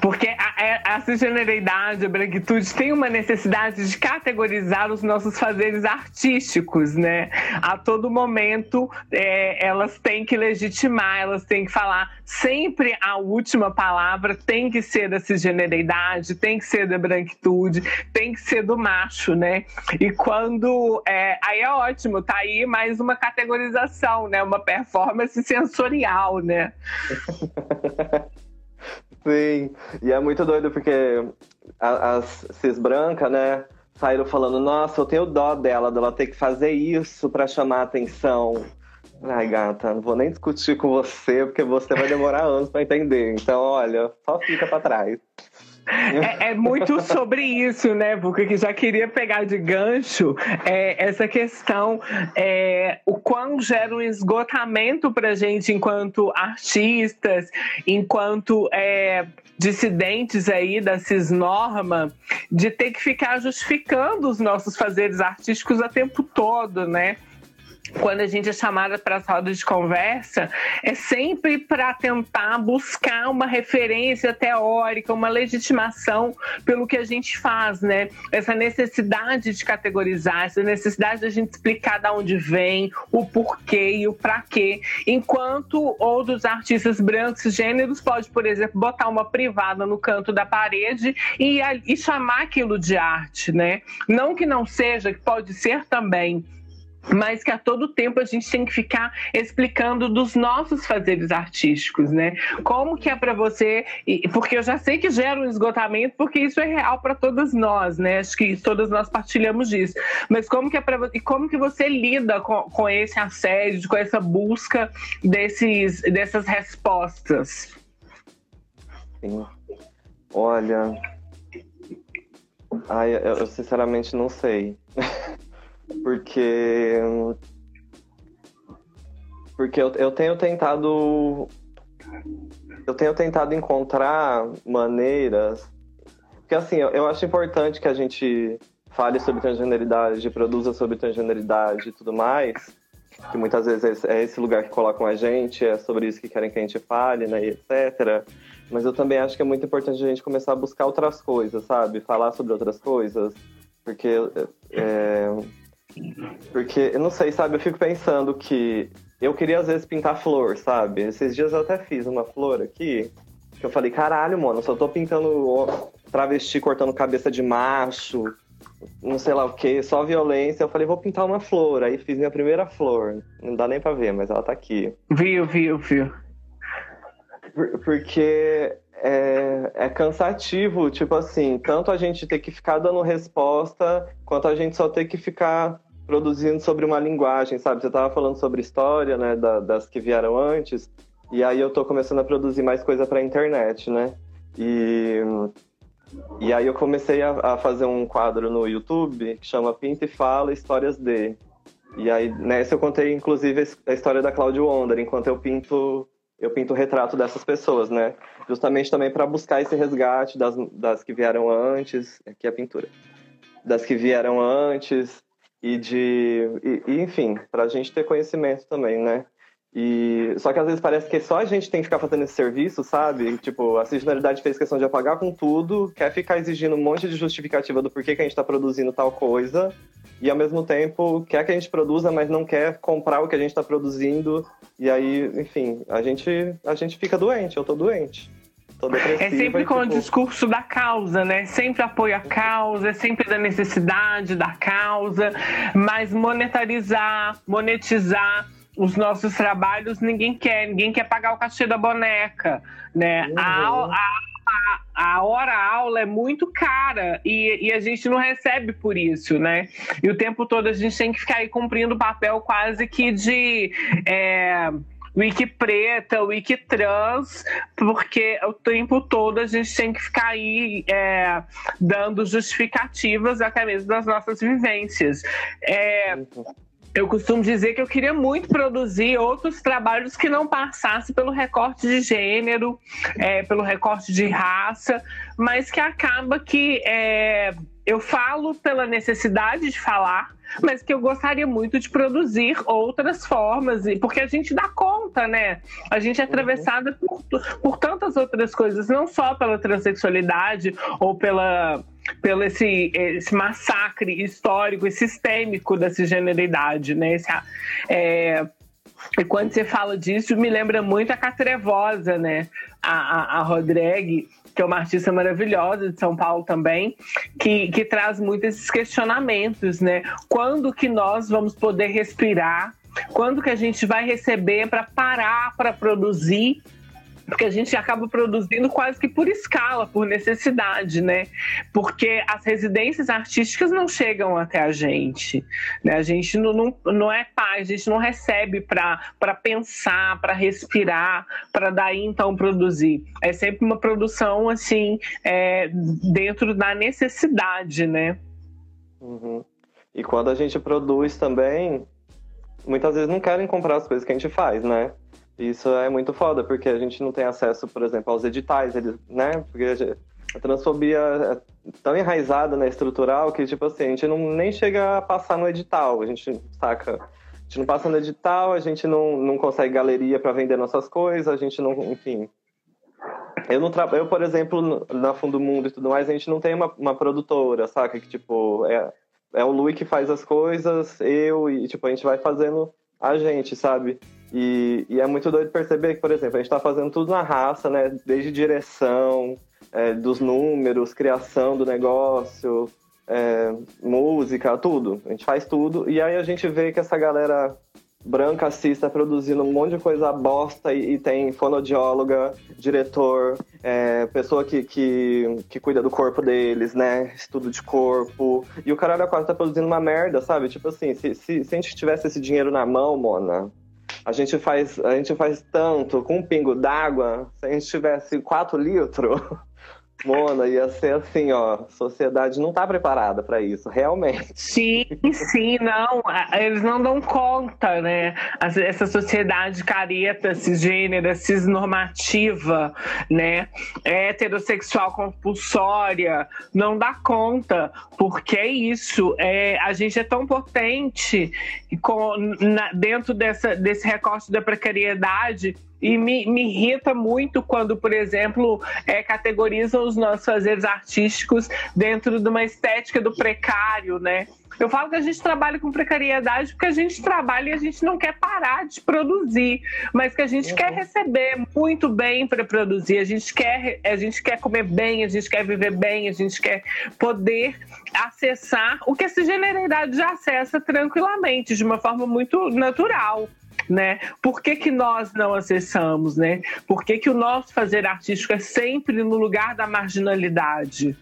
Porque a, a, a cisgeneridade, a branquitude tem uma necessidade de categorizar os nossos fazeres artísticos, né? A todo momento é, elas têm que legitimar, elas têm que falar. Sempre a última palavra tem que ser da cisgeneridade, tem que ser da branquitude, tem que ser do macho, né? E quando. É, aí é ótimo, tá aí mais uma categorização, né? Uma performance sensorial, né? Sim, e é muito doido porque as cis brancas, né, saíram falando: Nossa, eu tenho dó dela, dela ter que fazer isso pra chamar atenção. Ai, gata, não vou nem discutir com você, porque você vai demorar anos pra entender. Então, olha, só fica pra trás. É, é muito sobre isso, né, Buca? Que já queria pegar de gancho é, essa questão, é, o quão gera um esgotamento pra gente enquanto artistas, enquanto é, dissidentes aí da cisnorma, de ter que ficar justificando os nossos fazeres artísticos o tempo todo, né? Quando a gente é chamada para as rodas de conversa, é sempre para tentar buscar uma referência teórica, uma legitimação pelo que a gente faz, né? Essa necessidade de categorizar, essa necessidade da gente explicar de onde vem, o porquê e o para quê. Enquanto outros artistas brancos gêneros pode, por exemplo, botar uma privada no canto da parede e, e chamar aquilo de arte, né? Não que não seja, que pode ser também mas que a todo tempo a gente tem que ficar explicando dos nossos fazeres artísticos, né? Como que é para você, porque eu já sei que gera um esgotamento, porque isso é real para todas nós, né? Acho que todas nós partilhamos disso. Mas como que é para e como que você lida com, com esse assédio, com essa busca desses dessas respostas? Sim. Olha, Ai, eu, eu sinceramente não sei. porque. Porque eu, eu tenho tentado. Eu tenho tentado encontrar maneiras. Porque assim, eu, eu acho importante que a gente fale sobre transgeneridade, produza sobre transgeneridade e tudo mais. Que muitas vezes é esse lugar que colocam a gente, é sobre isso que querem que a gente fale, né, etc. Mas eu também acho que é muito importante a gente começar a buscar outras coisas, sabe? Falar sobre outras coisas. Porque. É, porque, eu não sei, sabe? Eu fico pensando que eu queria às vezes pintar flor, sabe? Esses dias eu até fiz uma flor aqui. Que eu falei, caralho, mano, só tô pintando travesti cortando cabeça de macho, não sei lá o que, só violência. Eu falei, vou pintar uma flor. Aí fiz minha primeira flor. Não dá nem pra ver, mas ela tá aqui. Viu, viu, viu. Porque é, é, cansativo, tipo assim, tanto a gente ter que ficar dando resposta, quanto a gente só ter que ficar produzindo sobre uma linguagem, sabe? Você tava falando sobre história, né, da, das que vieram antes, e aí eu tô começando a produzir mais coisa pra internet, né? E, e aí eu comecei a, a fazer um quadro no YouTube que chama Pinta e Fala Histórias de. E aí nessa eu contei inclusive a história da Claudio Wonder, enquanto eu pinto eu pinto o retrato dessas pessoas, né? Justamente também para buscar esse resgate das, das que vieram antes, aqui é a pintura, das que vieram antes e de, e, e enfim, para a gente ter conhecimento também, né? E só que às vezes parece que só a gente tem que ficar fazendo esse serviço, sabe? Tipo, a singularidade fez questão de apagar com tudo, quer ficar exigindo um monte de justificativa do porquê que a gente está produzindo tal coisa, e ao mesmo tempo quer que a gente produza, mas não quer comprar o que a gente está produzindo. E aí, enfim, a gente a gente fica doente. Eu tô doente. É sempre com tipo... o discurso da causa, né? Sempre apoio à causa, é sempre da necessidade da causa, mas monetarizar, monetizar os nossos trabalhos ninguém quer, ninguém quer pagar o cachê da boneca, né? Uhum. A, a, a, hora aula é muito cara e, e, a gente não recebe por isso, né? E o tempo todo a gente tem que ficar aí cumprindo o papel quase que de é, wiki preta, wiki trans, porque o tempo todo a gente tem que ficar aí é, dando justificativas até mesmo das nossas vivências. É, eu costumo dizer que eu queria muito produzir outros trabalhos que não passassem pelo recorte de gênero, é, pelo recorte de raça, mas que acaba que é, eu falo pela necessidade de falar, mas que eu gostaria muito de produzir outras formas, porque a gente dá conta, né? A gente é atravessada por, por tantas outras coisas, não só pela transexualidade ou pela pelo esse, esse massacre histórico e sistêmico da cisgeneridade, né? Esse, é, e quando você fala disso, me lembra muito a Catrevosa, né? A, a, a Rodrigue, que é uma artista maravilhosa de São Paulo também, que, que traz muito esses questionamentos, né? Quando que nós vamos poder respirar? Quando que a gente vai receber para parar para produzir porque a gente acaba produzindo quase que por escala, por necessidade, né? Porque as residências artísticas não chegam até a gente, né? A gente não, não, não é paz, a gente não recebe para pensar, para respirar, para daí então produzir. É sempre uma produção assim, é, dentro da necessidade, né? Uhum. E quando a gente produz também, muitas vezes não querem comprar as coisas que a gente faz, né? Isso é muito foda, porque a gente não tem acesso, por exemplo, aos editais, eles, né? Porque a transfobia é tão enraizada, né, estrutural, que, tipo assim, a gente não, nem chega a passar no edital, a gente saca. A gente não passa no edital, a gente não, não consegue galeria para vender nossas coisas, a gente não, enfim. Eu não trabalho, eu, por exemplo, na Fundo Mundo e tudo mais, a gente não tem uma, uma produtora, saca? Que, tipo, é, é o Lui que faz as coisas, eu, e, tipo, a gente vai fazendo a gente, sabe? E, e, é muito doido perceber que, por exemplo, a gente está fazendo tudo na raça, né? Desde direção, é, dos números, criação do negócio, é, música, tudo. A gente faz tudo. E aí a gente vê que essa galera branca assista produzindo um monte de coisa bosta e, e tem fonodióloga, diretor, é, pessoa que, que, que, cuida do corpo deles, né? Estudo de corpo. E o caralho quase tá produzindo uma merda, sabe? Tipo assim, se, se, se a gente tivesse esse dinheiro na mão, Mona, a gente faz, a gente faz tanto com um pingo d'água, se a gente tivesse 4 litros, Mona, ia ser assim, ó, a sociedade não tá preparada para isso, realmente. Sim, sim, não, eles não dão conta, né? Essa sociedade careta, cisgênera, cisnormativa, né? Heterossexual compulsória, não dá conta, porque é isso, é, a gente é tão potente com, na, dentro dessa, desse recorte da precariedade e me, me irrita muito quando, por exemplo, é, categorizam os nossos fazeres artísticos dentro de uma estética do precário, né? Eu falo que a gente trabalha com precariedade porque a gente trabalha e a gente não quer parar de produzir, mas que a gente uhum. quer receber muito bem para produzir, a gente quer, a gente quer comer bem, a gente quer viver bem, a gente quer poder acessar o que essa generalidade já acessa tranquilamente, de uma forma muito natural né? Por que, que nós não acessamos, né? Por que, que o nosso fazer artístico é sempre no lugar da marginalidade?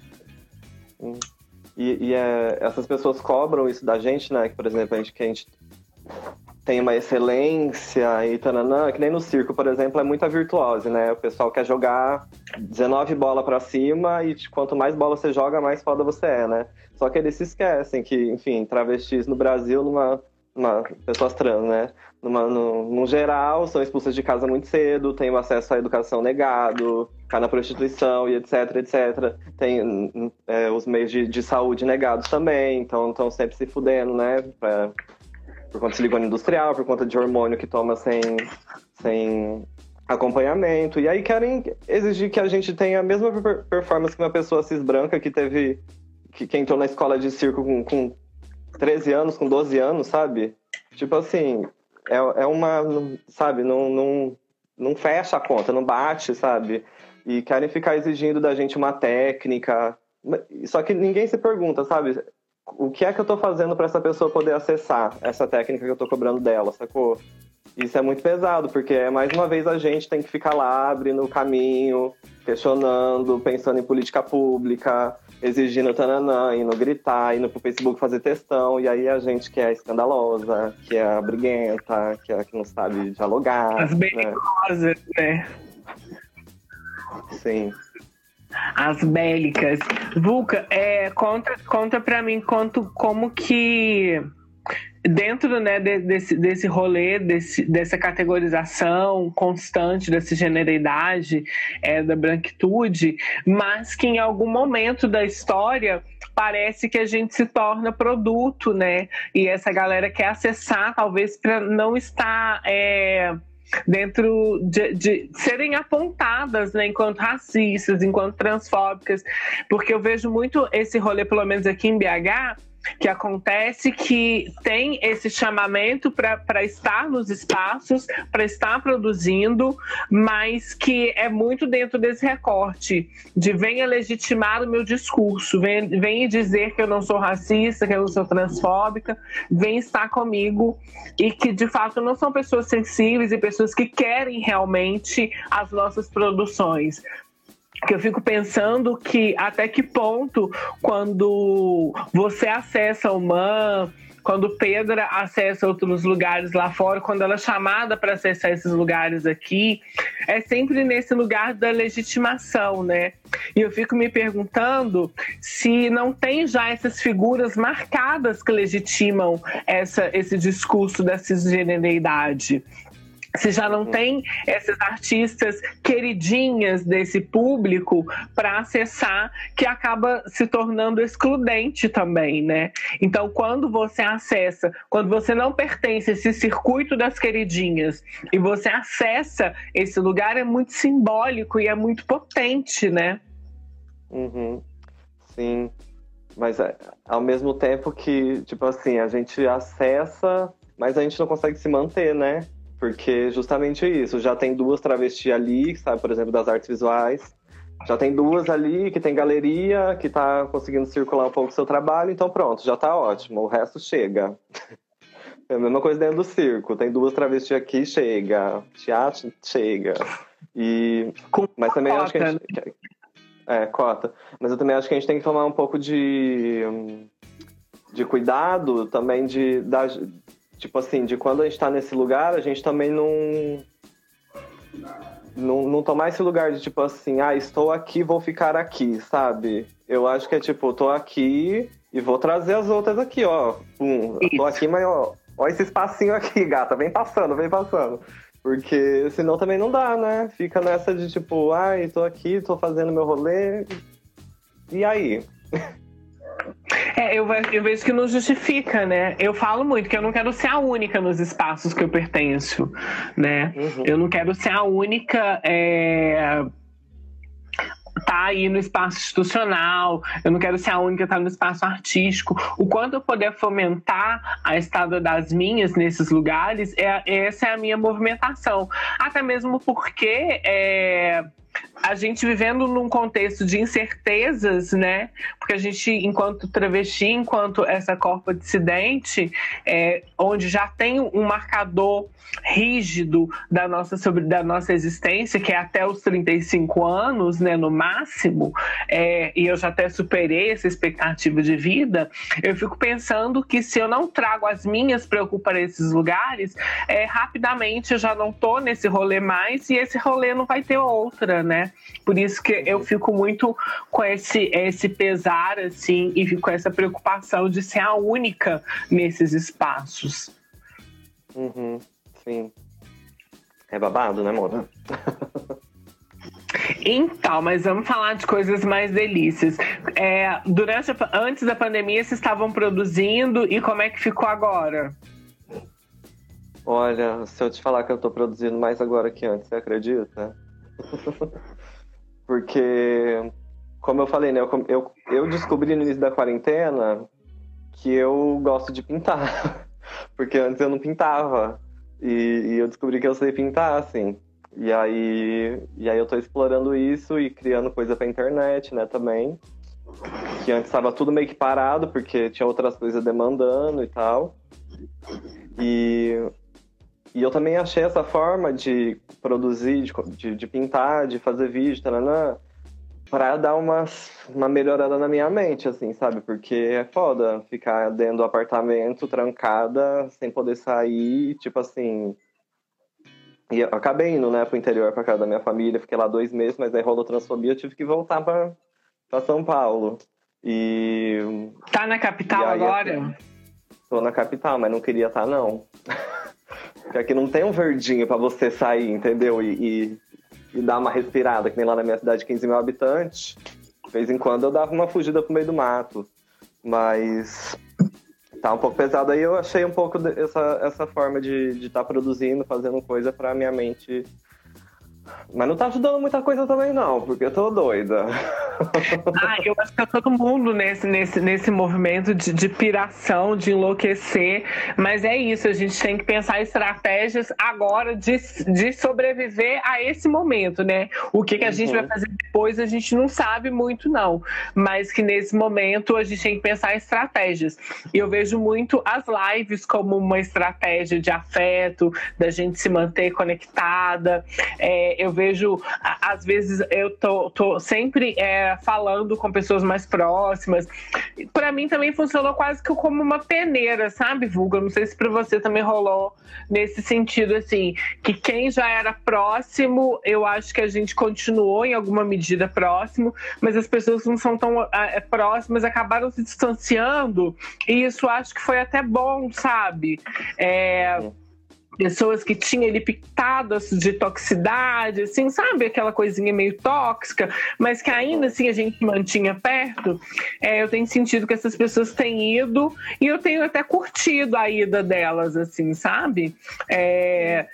E, e é, essas pessoas cobram isso da gente, né? Que, por exemplo, a gente, que a gente tem uma excelência e tananã, que nem no circo, por exemplo, é muita virtuose, né? O pessoal quer jogar 19 bolas para cima e quanto mais bola você joga, mais foda você é, né? Só que eles se esquecem que, enfim, travestis no Brasil, numa, numa pessoas trans, né? numa, no, no, geral, são expulsas de casa muito cedo, têm o acesso à educação negado, cai na prostituição e etc, etc. Tem é, os meios de, de, saúde negados também, então estão sempre se fudendo, né? Pra, por conta de silicone industrial, por conta de hormônio que toma sem, sem acompanhamento. E aí querem exigir que a gente tenha a mesma performance que uma pessoa cis branca que teve. que, que entrou na escola de circo com, com 13 anos, com 12 anos, sabe? Tipo assim, é, é uma, sabe, não, não, não fecha a conta, não bate, sabe? E querem ficar exigindo da gente uma técnica. Só que ninguém se pergunta, sabe? O que é que eu tô fazendo para essa pessoa poder acessar essa técnica que eu tô cobrando dela, sacou? Isso é muito pesado, porque é mais uma vez a gente tem que ficar lá abrindo o caminho, questionando, pensando em política pública, exigindo tananã, indo gritar, indo pro Facebook fazer textão, e aí a gente que é escandalosa, que é briguenta, que é que não sabe dialogar. As belicosas, né? né? Sim. As bélicas. Vulca, é, conta, conta pra mim quanto, como que dentro né, desse, desse rolê, desse, dessa categorização constante dessa generalidade é, da branquitude, mas que em algum momento da história parece que a gente se torna produto, né? E essa galera quer acessar, talvez para não estar. É, dentro de, de, serem apontadas né, enquanto racistas, enquanto transfóbicas, porque eu vejo muito esse rolê, pelo menos aqui em BH, que acontece que tem esse chamamento para estar nos espaços, para estar produzindo, mas que é muito dentro desse recorte de venha legitimar o meu discurso, venha, venha dizer que eu não sou racista, que eu não sou transfóbica, vem estar comigo e que de fato não são pessoas sensíveis e pessoas que querem realmente as nossas produções que eu fico pensando que até que ponto quando você acessa o MAN, quando Pedra acessa outros lugares lá fora, quando ela é chamada para acessar esses lugares aqui, é sempre nesse lugar da legitimação, né? E eu fico me perguntando se não tem já essas figuras marcadas que legitimam essa, esse discurso da cisgeneridade se já não tem essas artistas queridinhas desse público para acessar, que acaba se tornando excludente também, né? Então, quando você acessa, quando você não pertence a esse circuito das queridinhas e você acessa esse lugar, é muito simbólico e é muito potente, né? Uhum. Sim. Mas é, ao mesmo tempo que, tipo assim, a gente acessa, mas a gente não consegue se manter, né? Porque justamente isso, já tem duas travestis ali, sabe, por exemplo, das artes visuais. Já tem duas ali que tem galeria, que tá conseguindo circular um pouco o seu trabalho, então pronto, já tá ótimo. O resto chega. É a mesma coisa dentro do circo. Tem duas travestis aqui, chega. Teatro, chega. E... Mas também acho que a gente... Né? É, cota. Mas eu também acho que a gente tem que tomar um pouco de... De cuidado também de... Da tipo assim, de quando a gente tá nesse lugar, a gente também não. não, não tomar esse lugar de tipo assim, ah, estou aqui, vou ficar aqui, sabe? Eu acho que é tipo, tô aqui e vou trazer as outras aqui, ó. Pum, tô aqui, mas ó, ó esse espacinho aqui, gata, vem passando, vem passando. Porque senão também não dá, né? Fica nessa de tipo, ai, tô aqui, tô fazendo meu rolê. E aí? É, eu, eu, vejo que não justifica, né? Eu falo muito que eu não quero ser a única nos espaços que eu pertenço, né? Uhum. Eu não quero ser a única. É tá aí no espaço institucional, eu não quero ser a única que tá no espaço artístico. O quanto eu puder fomentar a estada das minhas nesses lugares, é, essa é a minha movimentação. Até mesmo porque é, a gente vivendo num contexto de incertezas, né? Porque a gente, enquanto travesti, enquanto essa corpo dissidente, é, onde já tem um marcador rígido da nossa, sobre, da nossa existência, que é até os 35 anos, né, no máximo, é, e eu já até superei essa expectativa de vida, eu fico pensando que se eu não trago as minhas para ocupar esses lugares, é, rapidamente eu já não tô nesse rolê mais e esse rolê não vai ter outra, né? Por isso que eu fico muito com esse, esse pesar, assim, e fico com essa preocupação de ser a única nesses espaços. Uhum. Sim. É babado, né, moda? Então, mas vamos falar de coisas mais delícias. É, durante a, antes da pandemia, vocês estavam produzindo e como é que ficou agora? Olha, se eu te falar que eu tô produzindo mais agora que antes, você acredita? Porque, como eu falei, né, eu, eu, eu descobri no início da quarentena que eu gosto de pintar. Porque antes eu não pintava. E, e, eu descobri que eu sei pintar, assim. E aí, e aí eu tô explorando isso e criando coisa pra internet, né, também. Que antes estava tudo meio que parado, porque tinha outras coisas demandando e tal. E, e eu também achei essa forma de produzir, de, de, de pintar, de fazer vídeo, taranã, pra dar uma, uma melhorada na minha mente, assim, sabe? Porque é foda ficar dentro do apartamento, trancada, sem poder sair, tipo assim. E eu acabei indo, né, pro interior, pra casa da minha família, fiquei lá dois meses, mas aí rolou transfobia, eu tive que voltar pra, pra São Paulo. E. Tá na capital aí, agora? Tô na capital, mas não queria estar, tá, não. Porque aqui não tem um verdinho para você sair, entendeu? E, e e dar uma respirada, que nem lá na minha cidade, 15 mil habitantes. De vez em quando eu dava uma fugida pro meio do mato. Mas tá um pouco pesado aí, eu achei um pouco essa, essa forma de estar de tá produzindo, fazendo coisa para minha mente mas não tá ajudando muita coisa também, não, porque eu tô doida. Ah, eu acho que tá todo mundo nesse, nesse, nesse movimento de, de piração, de enlouquecer. Mas é isso, a gente tem que pensar estratégias agora de, de sobreviver a esse momento, né? O que, que a uhum. gente vai fazer depois, a gente não sabe muito, não. Mas que nesse momento a gente tem que pensar estratégias. E eu vejo muito as lives como uma estratégia de afeto, da gente se manter conectada. É, eu vejo, às vezes, eu tô, tô sempre é, falando com pessoas mais próximas. Para mim também funcionou quase que como uma peneira, sabe, Vulga? Não sei se para você também rolou nesse sentido, assim, que quem já era próximo, eu acho que a gente continuou em alguma medida próximo, mas as pessoas não são tão é, próximas acabaram se distanciando, e isso acho que foi até bom, sabe? É, pessoas que tinham ele pitadas de toxicidade, assim, sabe? Aquela coisinha meio tóxica, mas que ainda assim a gente mantinha perto. É, eu tenho sentido que essas pessoas têm ido e eu tenho até curtido a ida delas, assim, sabe? É,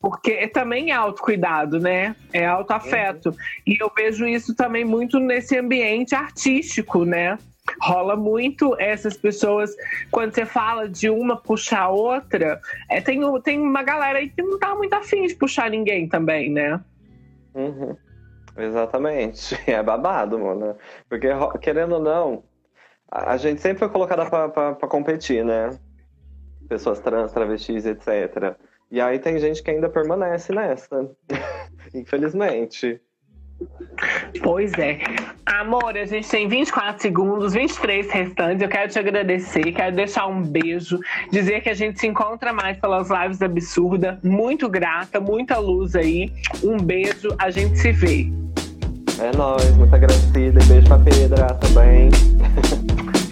porque também é autocuidado, né? É autoafeto. Uhum. E eu vejo isso também muito nesse ambiente artístico, né? Rola muito essas pessoas, quando você fala de uma puxar a outra, é, tem, tem uma galera aí que não tá muito afim de puxar ninguém também, né? Uhum. Exatamente. É babado, mano. Porque, querendo ou não, a gente sempre foi colocada para competir, né? Pessoas trans, travestis, etc. E aí tem gente que ainda permanece nessa. Infelizmente. Pois é. Amor, a gente tem 24 segundos, 23 restantes. Eu quero te agradecer, quero deixar um beijo, dizer que a gente se encontra mais pelas lives absurda. Muito grata, muita luz aí. Um beijo, a gente se vê. É nóis, muito agradecida. E beijo pra Pedra também.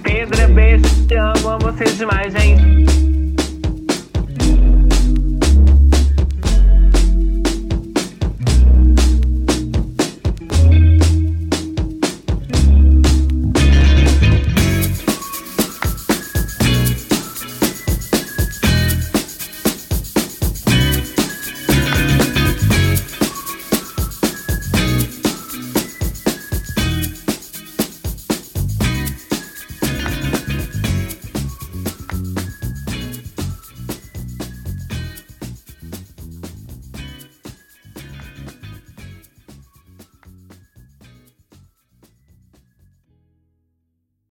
Pedra, beijo, te amo, amo vocês demais, gente.